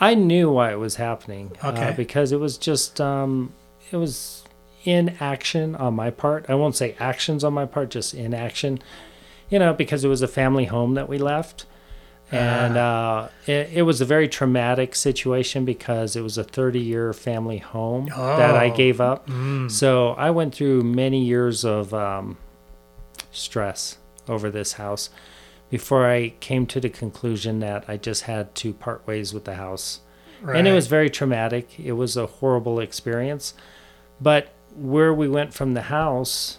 I knew why it was happening. uh, Okay. because it was just, um, it was, inaction on my part. I won't say actions on my part, just inaction. You know, because it was a family home that we left. And uh, it, it was a very traumatic situation because it was a 30 year family home that I Oh. gave up. Mm. So I went through many years of um, stress over this house before I came to the conclusion that I just had to part ways with the house. And it was very traumatic. It was a horrible experience. But where we went from the house,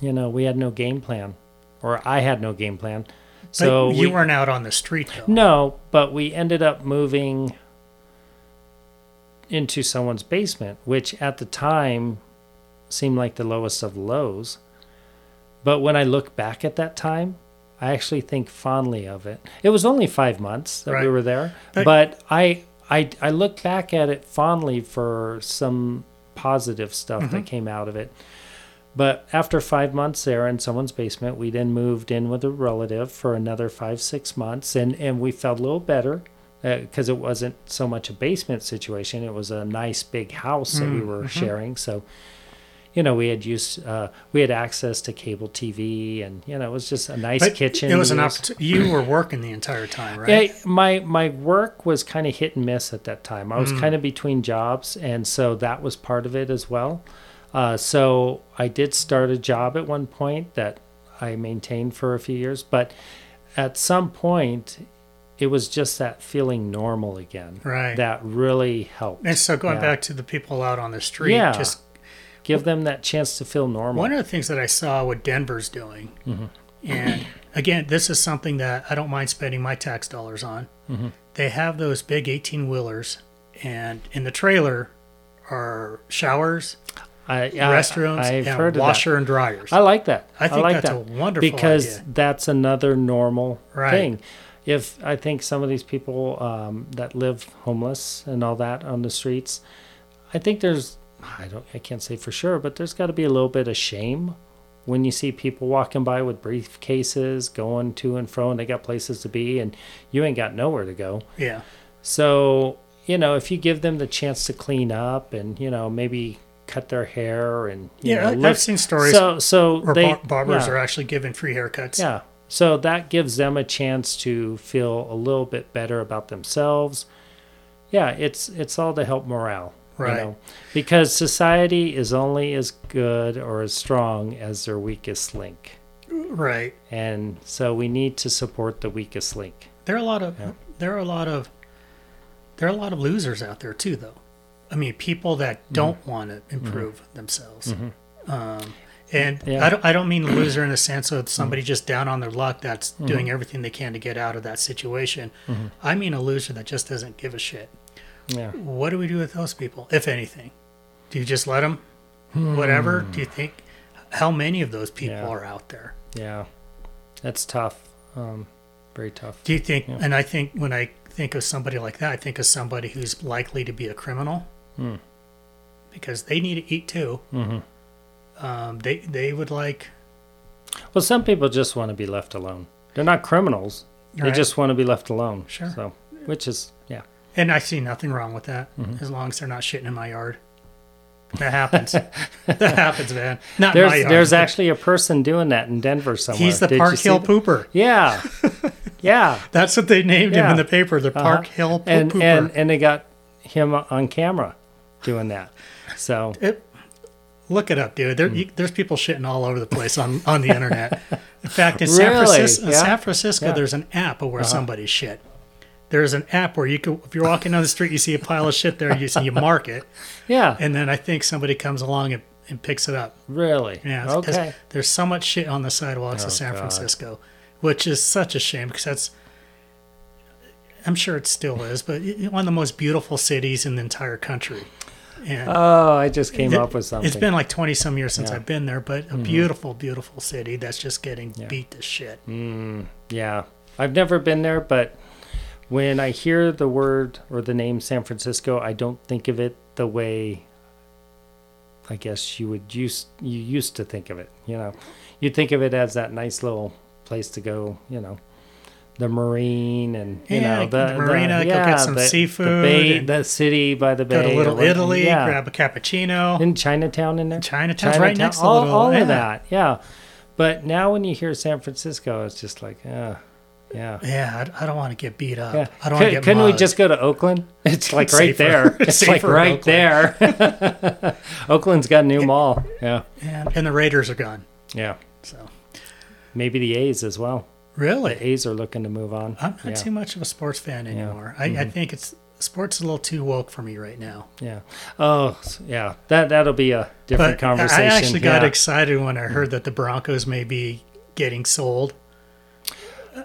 you know, we had no game plan, or I had no game plan. But So you we, weren't out on the street though. no, but we ended up moving into someone's basement, which at the time seemed like the lowest of lows. But when I look back at that time, I actually think fondly of it. It was only five months that we were there, But- but I, I I look back at it fondly for some positive stuff that mm-hmm. came out of it. But after five months there in someone's basement, we then moved in with a relative for another five, six months, and, and we felt a little better uh, because it wasn't so much a basement situation. It was a nice big house that we mm, were mm-hmm. sharing. So, you know, we had used, uh, we had access to cable TV, and you know, it was just a nice But kitchen. It was an opportunity. You were working the entire time, right? yeah, my my work was kind of hit and miss at that time. I Mm. was kind of between jobs, and so that was part of it as well. Uh, so I did start a job at one point that I maintained for a few years, but at some point, it was just that feeling normal again. Right. That really helped. And so going Yeah. back to the people out on the street, Yeah. just Give them that chance to feel normal. one of the things that I saw what Denver's doing, Mm-hmm. and again, this is something that I don't mind spending my tax dollars on. Mm-hmm. They have those big 18 wheelers, and in the trailer are showers, I, I, restrooms, I've and heard washer and dryers. I like that. I think like that's that. a wonderful because idea. that's another normal Right. thing. If I think some of these people um, that live homeless and all that on the streets, I think there's I don't I can't say for sure, but there's got to be a little bit of shame when you see people walking by with briefcases going to and fro and they got places to be and you ain't got nowhere to go. yeah, So, you know, if you give them the chance to clean up and, you know, maybe cut their hair and you yeah. know, i've seen stories so so where they bar- barbers yeah. are actually giving free haircuts. Yeah. So that gives them a chance to feel a little bit better about themselves. Yeah, it's it's all to help morale. Right. You know? Because society is only as good or as strong as their weakest link. Right. And so we need to support the weakest link. There are a lot of Yeah. there are a lot of there are a lot of losers out there too, though. I mean, people that Mm-hmm. don't want to mm-hmm. improve themselves. Mm-hmm. Um, and Yeah. I don't I don't mean loser in the sense of mm-hmm. somebody just down on their luck that's doing everything they can to get out of that situation. I mean a loser that just doesn't give a shit. Yeah. What do we do with those people, if anything? Do you just let them? Whatever. Do you think? How many of those people Hmm. Yeah. are out there? Yeah. That's tough. Um, very tough. Do you think? Yeah. And I think when I think of somebody like that, I think of somebody who's likely to be a criminal, Hmm. because they need to eat too. hmm Um, they they would like. Well, some people just want to be left alone. They're not criminals. They just want to be left alone. Sure. So, which is, yeah. And I see nothing wrong with that, Mm-hmm. as long as they're not shitting in my yard. That happens. that happens, man. Not my There's yard. there's actually a person doing that in Denver somewhere. He's the Did Park Hill pooper. Yeah, yeah. That's what they named him in the paper, the Uh-huh. Park Hill and Pooper. and and they got him on camera doing that. So It, look it up, dude. There, Hmm. you, there's people shitting all over the place on, on the internet. In fact, in San Really? Francisco, Yeah. San Francisco Yeah. there's an app of where Uh-huh. somebody shit. There's an app where you can, if you're walking down the street, you see a pile of shit there, you see, you mark it, yeah, and then I think somebody comes along and, and picks it up. really. Yeah, okay. There's so much shit on the sidewalks Oh, of San God. Francisco, which is such a shame because that's. I'm sure it still is, but one of the most beautiful cities in the entire country. And Oh, I just came up with something. It's been like 20 some years since Yeah. I've been there, but a beautiful, beautiful city that's just getting Yeah. beat to shit. Mm, yeah, I've never been there, but when I hear the word or the name San Francisco, I don't think of it the way I guess you would use you used to think of it. You know, you think of it as that nice little place to go. You know, the marine and you Yeah, know the, the marina, go get some the, seafood the, bay, the city by the bay, Go to Little what- Italy, yeah. grab a cappuccino. in Chinatown in there. Chinatown's right next to all, Little- all yeah. of that, yeah. But now when you hear San Francisco, it's just like, uh, yeah. yeah, I, I don't want to get beat up. Yeah. I don't want to Could, couldn't we just go to Oakland? It's like right there. It's like right Oakland. there. Oakland's got a new mall. Yeah. and, and the Raiders are gone. Yeah. So Maybe the A's as well. really, The A's are looking to move on. I'm not yeah. too much of a sports fan anymore. I, I mm-hmm. think it's sports is a little too woke for me right now. Yeah. Oh, yeah. That that'll be a different But conversation. I actually got yeah. excited when I mm. heard that the Broncos may be getting sold.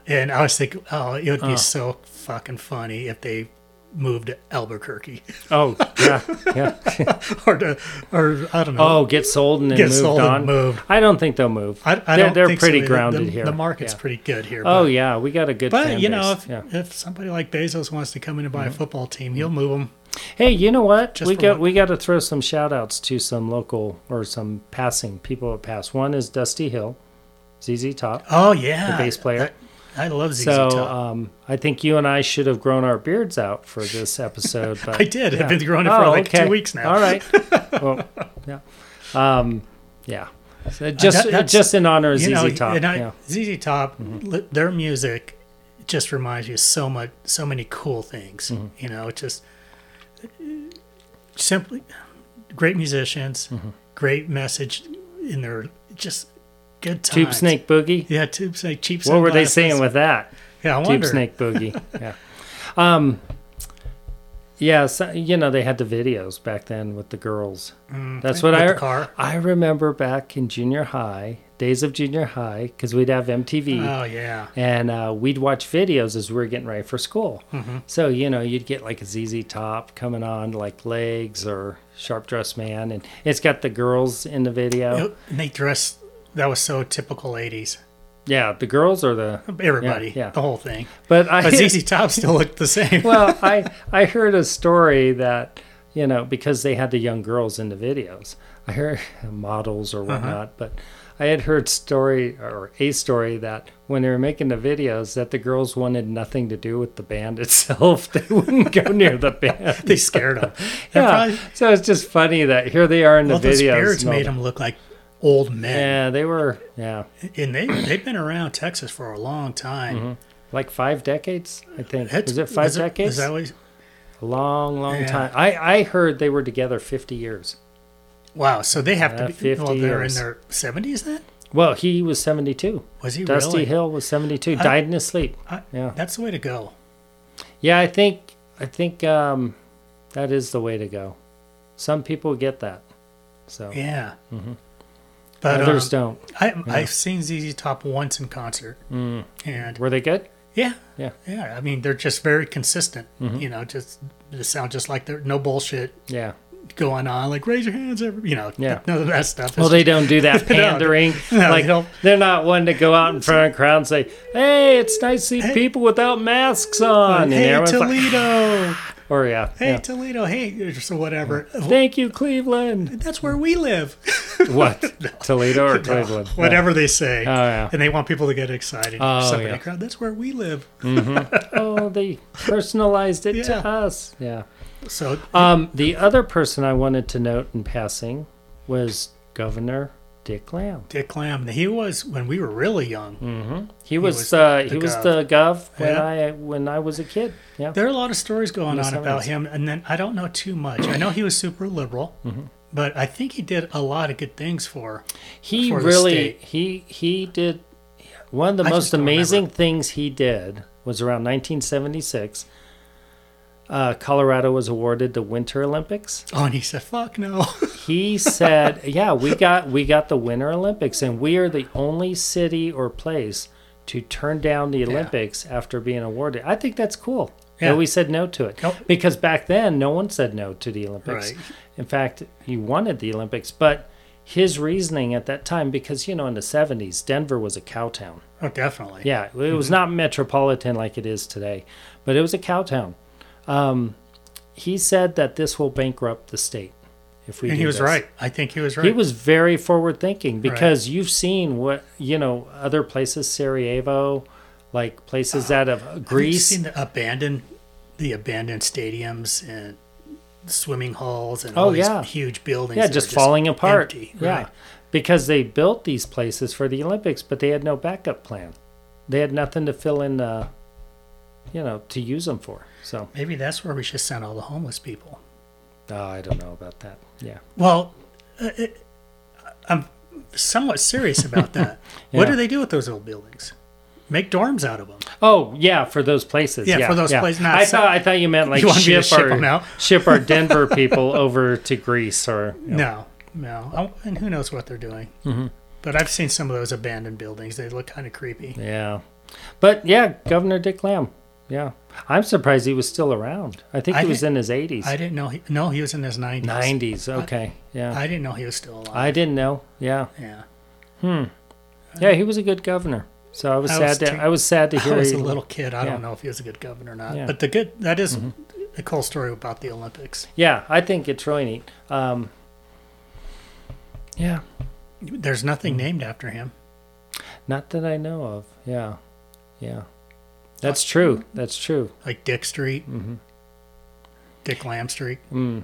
And I was thinking, oh, it would be Oh. so fucking funny if they moved to Albuquerque Oh, yeah, yeah. or to, or I don't know, Oh, get sold and then get moved sold on. and moved. I don't think they'll move. I, I they're don't they're so pretty either. grounded the, here. The market's Yeah. pretty good here. Oh yeah, we got a good. but you know, if, yeah. if somebody like Bezos wants to come in and buy Mm-hmm. a football team, he'll move them. Hey, you know what? Just we got one- we got to throw some shout outs to some local or some passing people that pass. One is Dusty Hill, ZZ Top, Oh yeah, the bass player. I, I love ZZ So Top. um, I think you and I should have grown our beards out for this episode. But I did. yeah. I've been growing it for Oh, like okay. two weeks now. All right. well, yeah. Um, yeah. So just that- just in honor of ZZ know, Top. I, yeah. Mm-hmm. ZZ Top, li- their music just reminds you of so much, so many cool things. Mm-hmm. You know, it's just simply great musicians, Mm-hmm. great message in their just good times. Tube Snake Boogie. yeah, Tube Snake, cheap. What were they saying with that? Yeah, I Tube wonder. Snake Boogie. yeah. Um, yeah, so, you know they had the videos back then with the girls. Mm, That's what I car. I remember back in junior high, days of junior high, because we'd have MTV. Oh yeah, and uh, we'd watch videos as we were getting ready for school. Mm-hmm. So you know, you'd get like a ZZ Top coming on, like Legs or Sharp Dressed Man, and it's got the girls in the video. Yep, and they dressed. That was so typical '80s. Yeah, the girls or the. Everybody, yeah. the whole thing. But I But ZZ Top still looked the same. well, I I heard a story that you know because they had the young girls in the videos. I heard models Uh-huh. or whatnot, but I had heard story or a story that when they were making the videos, that the girls wanted nothing to do with the band itself. They wouldn't go near the band. they scared them. yeah, so it's just funny that here they are in the Well, the videos. spirits made them look like old men. Yeah, they were. Yeah, and they they've been around Texas for a long time. like five decades. I think That's- was it five was decades? Is that what, a long, long Yeah. time. I I heard they were together fifty years. wow, so they have Uh, to be 50 well, they're years. in their seventies then. Well, he was 72. Was he Dusty really? Hill was 72. I- died in his sleep. I- Yeah. That's the way to go. Yeah, I think I think um, that is the way to go. Some people get that. So Yeah. But others um, don't. I I've seen ZZ Top once in concert, Mm. and Were they good? yeah, Yeah. yeah. I mean, they're just very consistent. Mm-hmm. You know, just they sound just like they're no bullshit Yeah. going on. Like raise your hands, every, you know, Yeah. none of that stuff. It's Well, they don't do that pandering. no, they like don't. they're not one to go out in front of a crowd and say, "Hey, it's nice to see people without masks on." hey everyone's like, Toledo, or yeah, hey yeah. Toledo, hey, so whatever. Thank you, Cleveland. That's where we live. what? Toledo or Cleveland? Whatever they say. Oh yeah. And they want people to get excited. Oh, Somebody yeah. crowd, that's where we live. Oh, they personalized it Yeah. to us. Yeah. So Um, the other person I wanted to note in passing was Governor Dick Lamm. Dick Lamm, he was when we were really young. He was, was uh, the he was gov. the gov when Yeah. I when I was a kid. Yeah. There are a lot of stories going on about him, and then I don't know too much. I know he was super liberal, Mm-hmm. but I think he did a lot of good things for. He for the really he he did one of the I most amazing things he did was around 1976. Uh, Colorado was awarded the Winter Olympics. Oh, and he said, "Fuck no." He said, "Yeah, we got we got the Winter Olympics, and we are the only city or place to turn down the Olympics after being awarded." I think that's cool. Yeah. That we said no to it Nope. because back then no one said no to the Olympics. Right. In fact, he wanted the Olympics, but his reasoning at that time, because you know in the '70s Denver was a cow town. oh, definitely. Yeah, it Mm-hmm. was not metropolitan like it is today, but it was a cow town. Um, he said that this will bankrupt the state if we. and he was this. right. I think he was right. He was very forward thinking because you've seen what you know other places, Sarajevo, like places out of Greece. seen the abandoned, the abandoned stadiums and swimming halls and Oh, all these yeah. huge buildings? yeah, are just falling apart. empty, Yeah, right. because they built these places for the Olympics, but they had no backup plan. They had nothing to fill in, uh, you know, to use them for. So Maybe that's where we should send all the homeless people. oh, I don't know about that. Yeah. Well, uh, it, I'm somewhat serious about that. What do they do with those old buildings? Make dorms out of them. Oh yeah, for those places. Yeah, Yeah, for those yeah. places, I so- thought I thought you meant like You want me to ship, ship our ship our Denver people over to Greece or you know. No, no. Oh, and who knows what they're doing? Mm-hmm. But I've seen some of those abandoned buildings. They look kind of creepy. yeah, but yeah, Governor Dick Lamm. Yeah, I'm surprised he was still around. I think I he was in his 80s, I didn't know. He, no, he was in his 90s. 90s. Okay, yeah, I didn't know he was still alive. I didn't know. Yeah, yeah. Hmm. Yeah, he was a good governor. So I was I sad was to teen- I was sad to hear. I was he, a little kid. I yeah. don't know if he was a good governor or not. Yeah. Mm-hmm. But the good that is a cool story about the Olympics. Yeah, I think it's really neat. Um, yeah, There's nothing Mm-hmm. named after him. not that I know of. Yeah, yeah, that's true. That's true. Like Dick Street, Mm-hmm. Dick Lamm Street. Mm.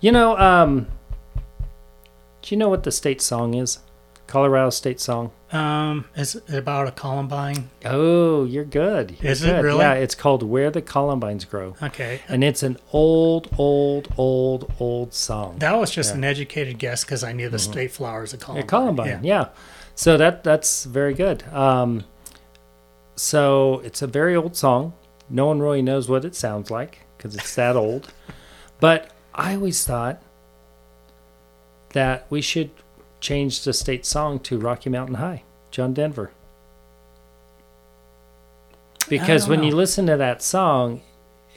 You know, um, do you know what the state song is? Colorado state song. Um, is it about a Columbine? Oh, you're good. You're Is it really? Yeah, it's called "Where the Columbines Grow," Okay. and it's an old, old, old, old song. That was just Yeah. an educated guess because I knew the state flowers of Yeah, Columbine. A columbine. Yeah. So that that's very good. Um, so it's a very old song. No one really knows what it sounds like because it's that old. But I always thought that we should change the state song to Rocky Mountain High, John Denver. Because when you listen to that song,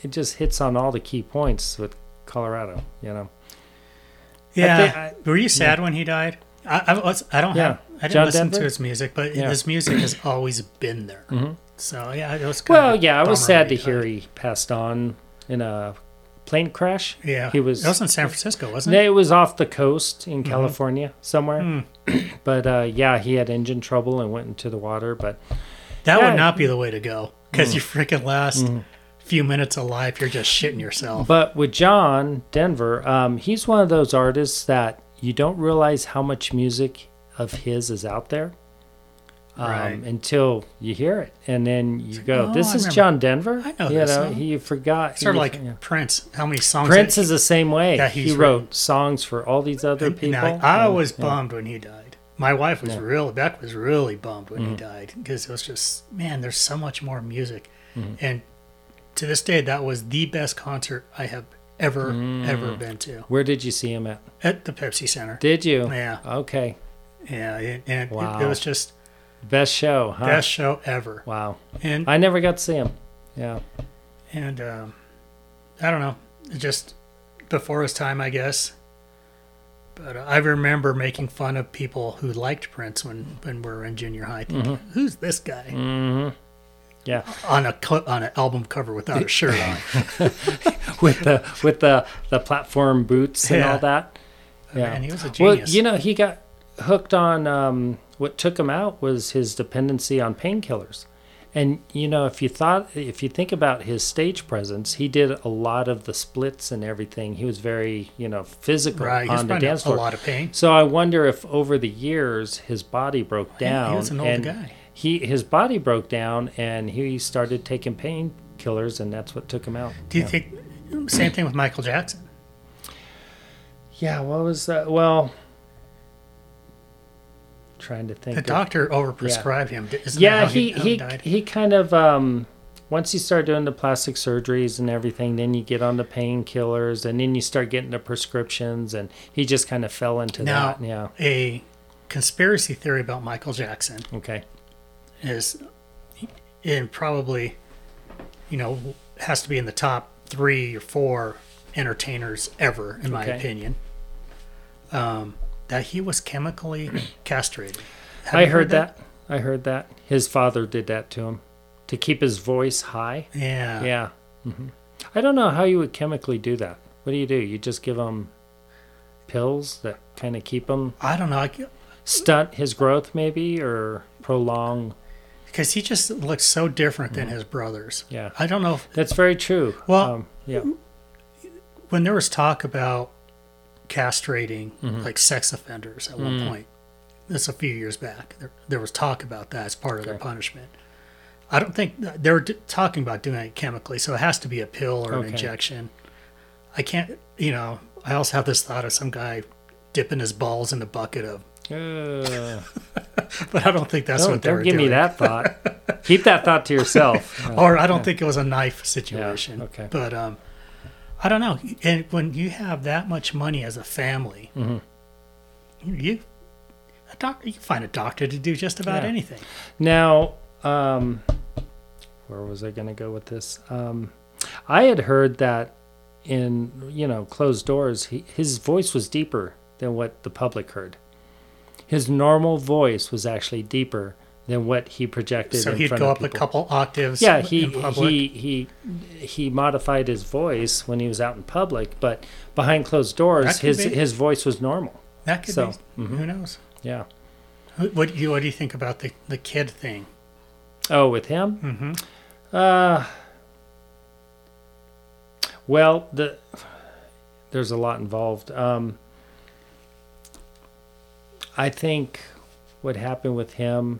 it just hits on all the key points with Colorado, you know. Yeah. think I- Were you sad when he died? I, I. I don't Yeah. have. I didn't John listen Denver? to his music, but Yeah. his music has always been there. So yeah, it was. Kind Well, yeah, I was sad to hear he passed on in a plane crash. Yeah, he was- It was in San Francisco, wasn't it? It was off the coast in Mm-hmm. California somewhere. Hmm. But uh, yeah, he had engine trouble and went into the water. But That Yeah. would not be the way to go because Mm. you freaking last few minutes of life, you're just shitting yourself. but with John Denver, um, he's one of those artists that you don't realize how much music of his is out there. Um, Right. Until you hear it, and then you go, oh, "This I is remember. John Denver." I know you this know, he forgot. sort of you- like yeah. Prince. How many songs? Prince is the same way. that he wrote written. songs for all these other people. Now, I and- was yeah. bummed when he died. My wife was Yeah. Mm-hmm. really Beck was really bummed when he died because it was just man, there's so much more music, Mm-hmm. and to this day, that was the best concert I have ever Mm. ever been to Where did you see him at? at the Pepsi Center. Did you? Yeah, Okay. Yeah, it, and it- it, was just Best show, huh? best show ever. Wow. And I never got to see him. Yeah. and um, I don't know, it just before his time, I guess. But uh, I remember making fun of people who liked Prince when when we were in junior high. Thinking, Who's this guy Mm-hmm. Yeah. on a co- on an album cover without a shirt on? With the with the the platform boots and Yeah. all that. Yeah. Man, he was a genius. Well, you know, he got hooked on um, what took him out was his dependency on painkillers. And you know, if you thought, if you think about his stage presence, he did a lot of the splits and everything. He was very, you know, physical right, on the dance a lot of pain. So I wonder if over the years his body broke down. he was an old and guy. He his body broke down, and he started taking painkillers, and that's what took him out. Do you yeah. think same thing with Michael Jackson? Yeah, what was that? Well, trying to think. The of- doctor overprescribed him. Isn't yeah, that how he he he kind of um once you start doing the plastic surgeries and everything, then you get on the painkillers, and then you start getting the prescriptions, and he just kind of fell into Now- that. Yeah. A conspiracy theory about Michael Jackson Okay. is, and probably, you know, has to be in the top three or four entertainers ever, in my opinion. Um, that he was chemically castrated. Have I you heard that. I heard that his father did that to him to keep his voice high. Yeah. Yeah. hmm I don't know how you would chemically do that. What do you do? You just give him pills that kind of keep him I don't know. I, stunt his growth, maybe, or prolong. because he just looks so different than his brothers. Mm-hmm. Yeah. I don't know if, That's very true. Well- um, yeah. when there was talk about castrating Mm-hmm. like sex offenders at one point. That's a few years back. There, there was talk about that as part of their punishment. I don't think they were d- talking about doing it chemically, so it has to be a pill or an injection. I can't, you know. I also have this thought of some guy dipping his balls in a bucket of, Uh, but I don't think that's don't what they don't were give me that thought. Keep that thought to yourself. Or I don't think it was a knife situation. okay. But um, I don't know. And when you have that much money as a family, Mm-hmm. you a doctor you can find a doctor to do just about Yeah. anything. Now, um, where was I going to go with this? Um, I had heard that in you know closed doors, he, his voice was deeper than what the public heard. His normal voice was actually deeper than what he projected. So he'd go up a couple octaves. Yeah, he in he he he modified his voice when he was out in public, but behind closed doors, his be. his voice was normal. that could so, be. Who knows? Yeah. What do you what do you think about the the kid thing? Oh, with him? Mm-hmm. Uh, well, the there's a lot involved. Um, I think what happened with him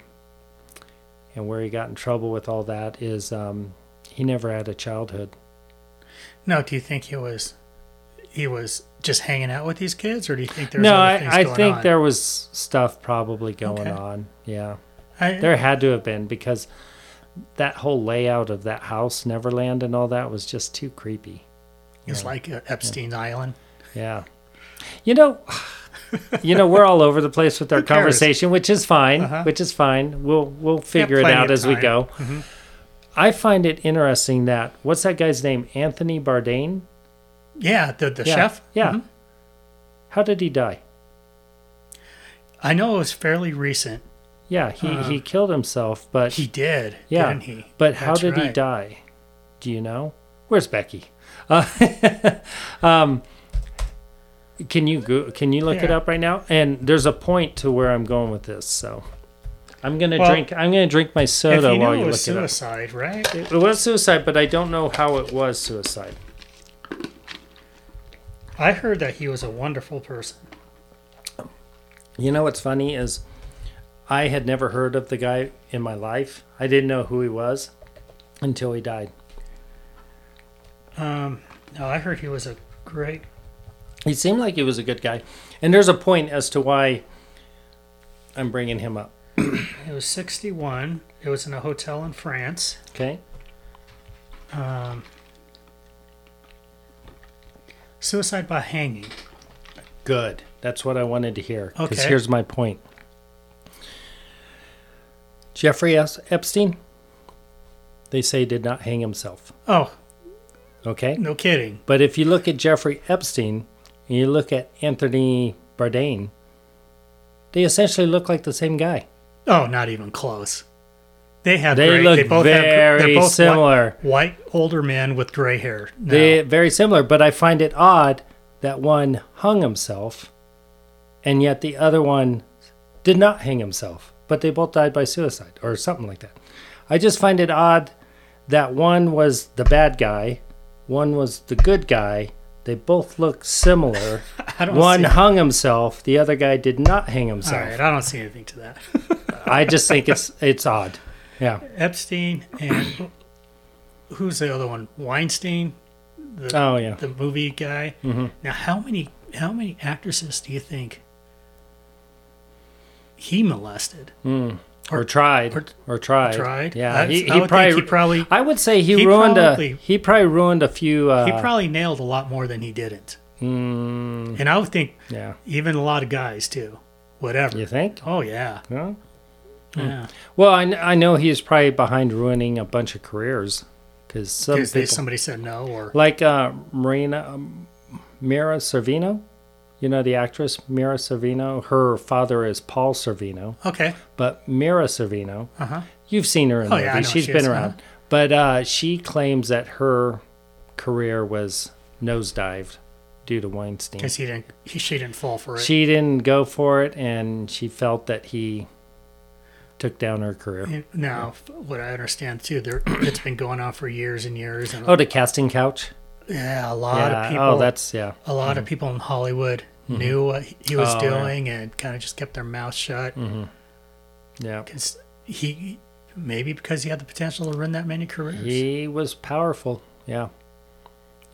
and where he got in trouble with all that is um, he never had a childhood. No, do you think he was he was just hanging out with these kids, or do you think there's no, other things I, I think on? there was stuff probably going Okay. on. Yeah, I, there had to have been because that whole layout of that house, Neverland, and all that was just too creepy. it's yeah. like uh, Epstein's Island. Yeah. You know, you know, we're all over the place with our conversation, which is fine. Uh-huh. Which is fine. We'll we'll figure it out as we go. Mhm. I find it interesting that what's that guy's name? Anthony Bourdain. Yeah, the the yeah. chef. Yeah. Mhm. How did he die? I know it was fairly recent. Yeah, he, Uh, he killed himself, but He did, Yeah, didn't he? but how That's did he die? Do you know? Where's Becky? Uh, um, can you go, can you look it up right now? And there's a point to where I'm going with this, so I'm gonna Well, drink. I'm gonna drink my soda you while it you look it up. suicide, right? It was suicide, but I don't know how it was suicide. I heard that he was a wonderful person. You know what's funny is I had never heard of the guy in my life. I didn't know who he was until he died. Um, no, I heard he was a great. He seemed like he was a good guy, and there's a point as to why I'm bringing him up. it was 61. It was in a hotel in France. Okay. Um, suicide by hanging. Good. That's what I wanted to hear. Because Okay. here's my point. Jeffrey S. Epstein, they say did not hang himself. Oh, Okay. no kidding. But if you look at Jeffrey Epstein and you look at Anthony Bourdain, they essentially look like the same guy. Oh, not even close. They have. They gray, look they both have, very they're both similar. White, white older men with gray hair. now. They very similar, but I find it odd that one hung himself, and yet the other one did not hang himself, but they both died by suicide or something like that. I just find it odd that one was the bad guy, one was the good guy. They both look similar. One hung himself, the other guy did not hang himself. right, I don't see anything to that. I just think it's it's odd. Yeah. Epstein and who's the other one? Weinstein, the, Oh yeah. the movie guy. hmm Now, how many how many actresses do you think he molested? Mm. Or, Or- tried. or- Or, tried. Tried? Yeah. I, he, he probably he probably I would say he, He ruined probably- a he probably ruined a few uh he probably nailed a lot more than he didn't. mm, And I would think yeah. even a lot of guys too. Whatever. You think? Oh yeah, No? yeah. Well, I, I know he's probably behind ruining a bunch of careers cuz some people somebody said no, or like uh Marina um, Mira Sorvino, you know the actress Mira Sorvino, her father is Paul Sorvino, okay, but Mira Sorvino, uh huh. you've seen her in Oh, movies. yeah, She's she been is, around. uh-huh. But uh, she claims that her career was nosedived due to Weinstein. Because he didn't, he, she didn't fall for it. She didn't go for it, and she felt that he took down her career. Now, what I understand too, there it's been going on for years and years, and Oh, the casting couch. Yeah, a lot yeah. of people. oh, that's yeah. a lot of mm-hmm. people in Hollywood mm-hmm. knew what he was Oh, yeah. doing and kind of just kept their mouth shut mm-hmm. Yeah. because he maybe because he had the potential to run that many careers. He was powerful. Yeah.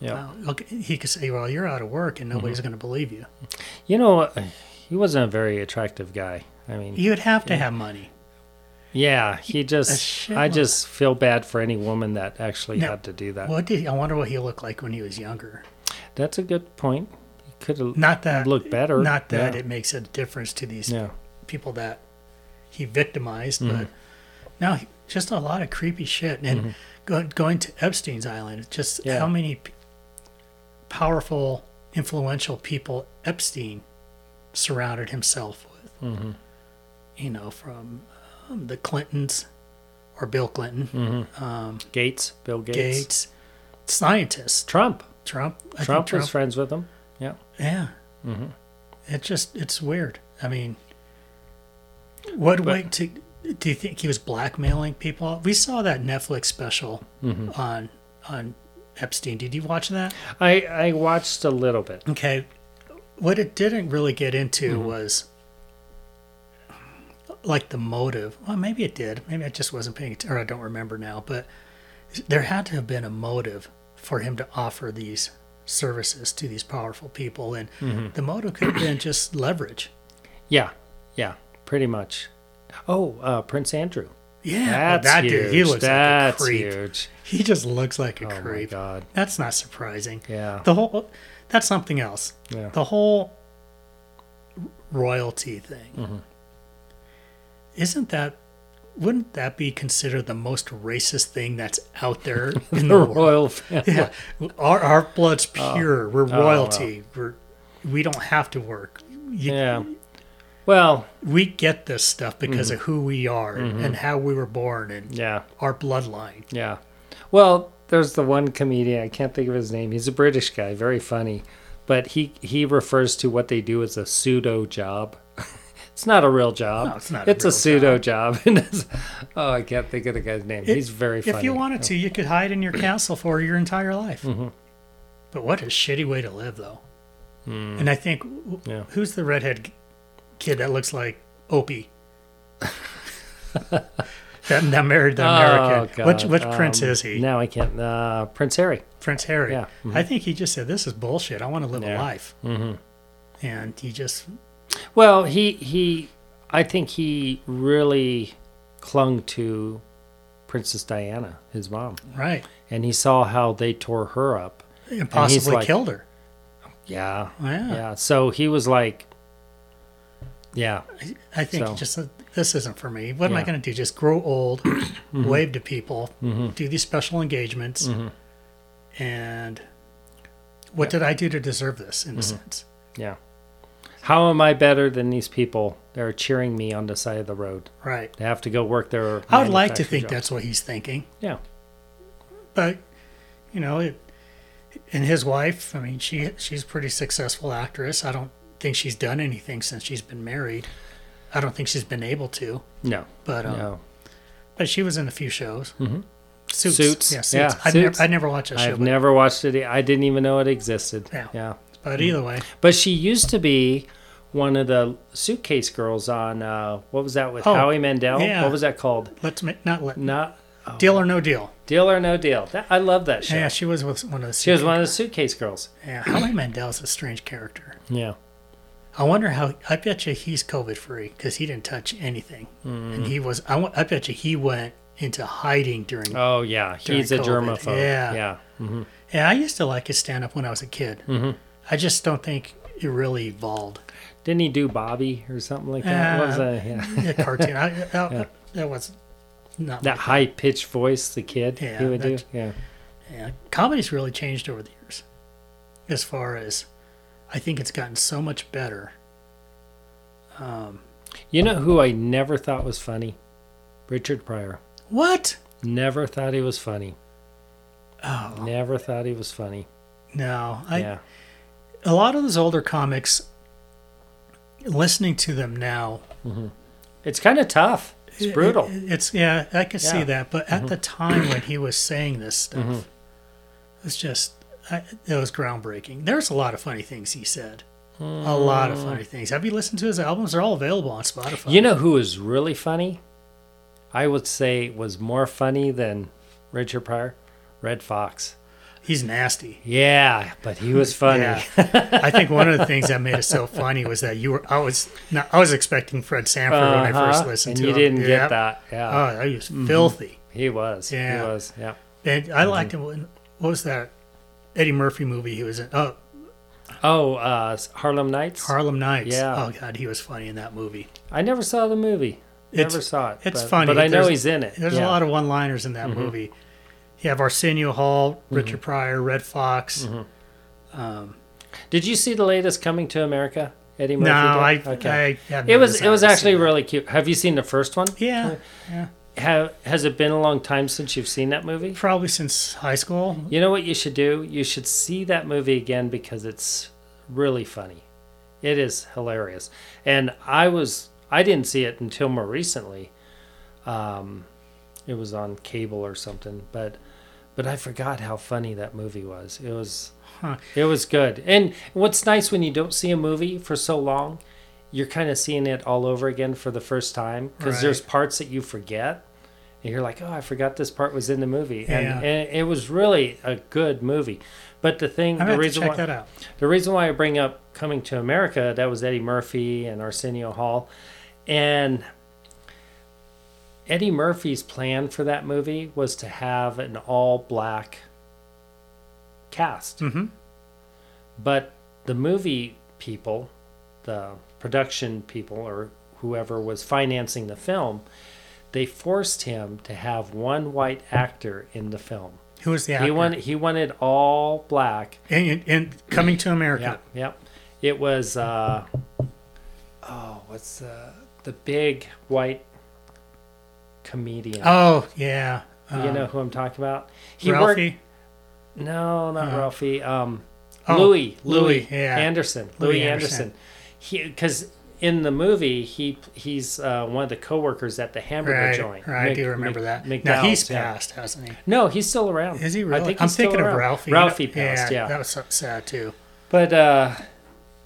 Yeah. Well, look, he could say, "Well, you're out of work, and nobody's Mm-hmm. going to believe you." You know, uh, he wasn't a very attractive guy. I mean, You'd have to have money. Yeah, he just. I just feel bad for any woman that actually Now, had to do that. What did he, I wonder what he looked like when he was younger? That's a good point. He could have Not that looked better. Not that Yeah. it makes a difference to these Yeah. people that he victimized, Mm-hmm. but now just a lot of creepy shit. And go, going to Epstein's Island, just Mm-hmm. Yeah. how many powerful, influential people Epstein surrounded himself with. Mm-hmm. You know, from um, the Clintons or Bill Clinton, Mm-hmm. um, Gates, Bill Gates, Gates, scientists, Trump. Trump. I Trump, was friends with them. Yeah. Yeah. Mm-hmm. It just it's weird. I mean, what But- way to do you think he was blackmailing people? We saw that Netflix special Mm-hmm. on on Epstein. Did you watch that? I I watched a little bit. Okay. What it didn't really get into Mm-hmm. was like the motive. Well, maybe it did. Maybe I just wasn't paying attention, or I don't remember now. But there had to have been a motive for him to offer these services to these powerful people, and Mm-hmm. the motive could have been just leverage. Yeah. Yeah. Pretty much. Oh, uh, Prince Andrew. Yeah, That's that huge. dude. He looks That's like a creep. huge. He just looks like a Oh my creep. god. That's not surprising. Yeah. The whole that's something else. Yeah. The whole royalty thing. Mm-hmm. Isn't that wouldn't that be considered the most racist thing that's out there in The the world? royal family. Yeah. Our our blood's pure. We're Oh, royalty. We're we don't have to work. You- Yeah. Well, We get this stuff because Mm-hmm. of who we are and how we were born and yeah. our bloodline. Yeah. Well, there's the one comedian, I can't think of his name. He's a British guy, very funny. But he he refers to what they do as a pseudo job. It's not a real job. No, it's not a It's a, real pseudo job. And oh, I can't think of the guy's name. He's very funny. If you wanted to, you could hide in your castle for your entire life. Mm-hmm. But what a shitty way to live, though. And I think. Yeah. who's the redhead kid that looks like Opie? that, that married the American. Oh, which God. which prince Um, is he? Now I can't. Uh, Prince Harry. Prince Harry. Yeah. I think he just said, "This is bullshit. I want to live a life." Mm-hmm. And he just Well, he he, I think he really clung to Princess Diana, his mom, right and he saw how they tore her up. and possibly like- killed her. Yeah, Yeah. yeah. So he was like, yeah, I think So- just "This isn't for me. What am I going to do? Just grow old, Mm-hmm. wave to people, do these special engagements, and what did I do to deserve this? In a Mm-hmm. sense, yeah. How am I better than these people that are cheering me on the side of the road? right? They have to go work their. I would like to think jobs. that's what he's thinking, Yeah, but you know, it, and his wife. I mean, she she's a pretty successful actress. I don't think she's done anything since she's been married. I don't think she's been able to, no, but um, no. but she was in a few shows. Mm-hmm. Suits. Suits. yeah, suits. Yeah, I'd, Suits. Never, never watched that show, I've never watched it. I didn't even know it existed. Yeah. yeah. But either way, But she used to be one of the suitcase girls on uh, what was that with Oh, Howie Mandel? yeah. What was that called? let's ma- not let Not deal or no deal. Deal or No Deal. That, I love that show. Yeah, she was with one of the. she was one of the suitcase girls. Yeah, Howie Mandel's a strange character. Yeah. I wonder how. I bet you he's COVID free because he didn't touch anything, Mm. and he was. I, I bet you he went into hiding during. Oh yeah, During he's a germaphobe. Yeah. Yeah. hmm Yeah, I used to like his stand up when I was a kid. Mm-hmm. I just don't think it really evolved. Didn't he do Bobby or something like that? what was uh, a that? Yeah. Cartoon. I, that, that was not. That high pitched voice the kid Yeah, he would do. Yeah. Yeah, comedy's really changed over the years. As far as, I think it's gotten so much better. Um, you know who I never thought was funny? Richard Pryor. What? Never thought he was funny. Oh Never thought he was funny. no! I yeah. A lot of those older comics. Listening to them now, mm-hmm. It's kind of tough. It's brutal. It- it's yeah, I could see that. But at the mm-hmm. time when he was saying this mm-hmm. stuff, it's just I, it was groundbreaking. There's a lot of funny things he said. A lot of funny things. Have you listened to his albums? They're all available on Spotify. You know who was really funny? I would say was more funny than Richard Pryor? Redd Foxx. He's nasty. Yeah, but he was funny. Yeah. I think one of the things that made it so funny was that you were. I was not. I was expecting Fred Sanford when I first Uh-huh, listened and to you him. didn't Yep. get that. Yeah. Oh, he was filthy. He was. Yeah. He was. Yeah. And Mm-hmm. I liked him. When, what was that Eddie Murphy movie he was in? Oh, Oh, uh, Harlem Nights. Harlem Nights. Yeah. Oh God, he was funny in that movie. I never saw the movie. It's- never saw it. it's but, funny. but I know There's- he's in it. There's yeah. Mm-hmm. a lot of one-liners in that movie. You have Arsenio Hall, Richard Pryor, Redd Foxx. Mm-hmm. Did you see the latest Coming to America? Eddie Murphy. No, I. Okay. I it was it was actually really cute. Have you seen the first one? yeah, yeah. Have, has it been a long time since you've seen that movie? Probably since high school. You know what you should do? You should see that movie again because it's really funny. It is hilarious. And I was I didn't see it until more recently. Um, it was on cable or something, but but I forgot how funny that movie was. It was Huh. it was good. And what's nice when you don't see a movie for so long, you're kind of seeing it all over again for the first time because Right. there's parts that you forget. And you're like, oh, I forgot this part was in the movie, and, Yeah. and it was really a good movie. But the thing, I'm the reason check why, that out. the reason why I bring up Coming to America, that was Eddie Murphy and Arsenio Hall. And Eddie Murphy's plan for that movie was to have an all black cast. Mhm. But the movie people, the production people, or whoever was financing the film, they forced him to have one white actor in the film. Who was the actor? He wanted he wanted all black and, and coming to America. yeah, yeah. It was uh oh, what's uh the big white comedian? Oh yeah. you Um, know who I'm talking about? He Ralphie. worked No, not Uh, Ralphie. Um Oh, Louie, Louie, Louie, yeah. Anderson. Louie Louie, Anderson. Anderson. He cuz in the movie he he's uh, one of the coworkers at the hamburger Right, joint. right. I do remember Mc- that. Now he's McDowell's, yeah. passed, hasn't he? No, he's still around. Is he really? I think I'm thinking of. Ralphie. Ralphie passed, yeah. That was so sad too. But uh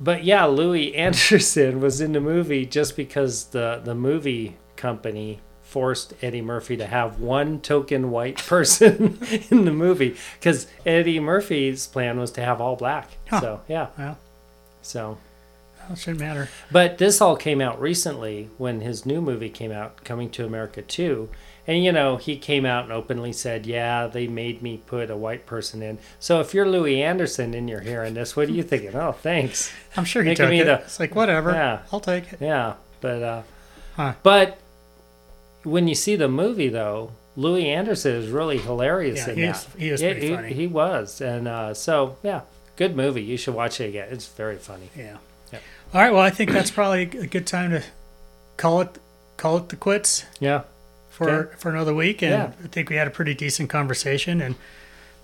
but yeah, Louie Anderson was in the movie just because the the movie company forced Eddie Murphy to have one token white person in the movie cuz Eddie Murphy's plan was to have all black. Huh. So, yeah. Well, So, it shouldn't matter. but this all came out recently when his new movie came out, Coming to America 2. And, you know, he came out and openly said, Yeah, they made me put a white person in. So if you're Louie Anderson and you're hearing this, what are you thinking? Oh, thanks. I'm sure he Making took me it. the- it's like whatever. Yeah. I'll take it. Yeah. But, uh, Huh. but when you see the movie, though, Louie Anderson is really hilarious Yeah, in he that. is- he is Yeah, pretty funny. He was. And uh, so, yeah, good movie. You should watch it again. It's very funny. Yeah. Yep. All right. Well, I think that's probably a good time to call it call it the quits Yeah. for Okay. for another week. And Yeah. I think we had a pretty decent conversation, and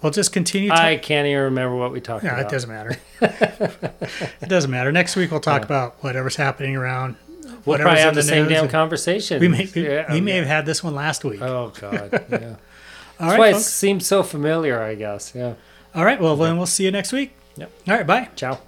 we'll just continue. To, I can't even remember what we talked yeah, about. it doesn't matter. it doesn't matter. Next week we'll talk about whatever's happening around. We'll probably have the, same damn conversation. We may we, Yeah, we oh, may okay. have had this one last week. Oh God, yeah. All That's right, why it seems so familiar. I guess. Yeah. All right. Well, then we'll see you next week. Yep. All right. Bye. Ciao.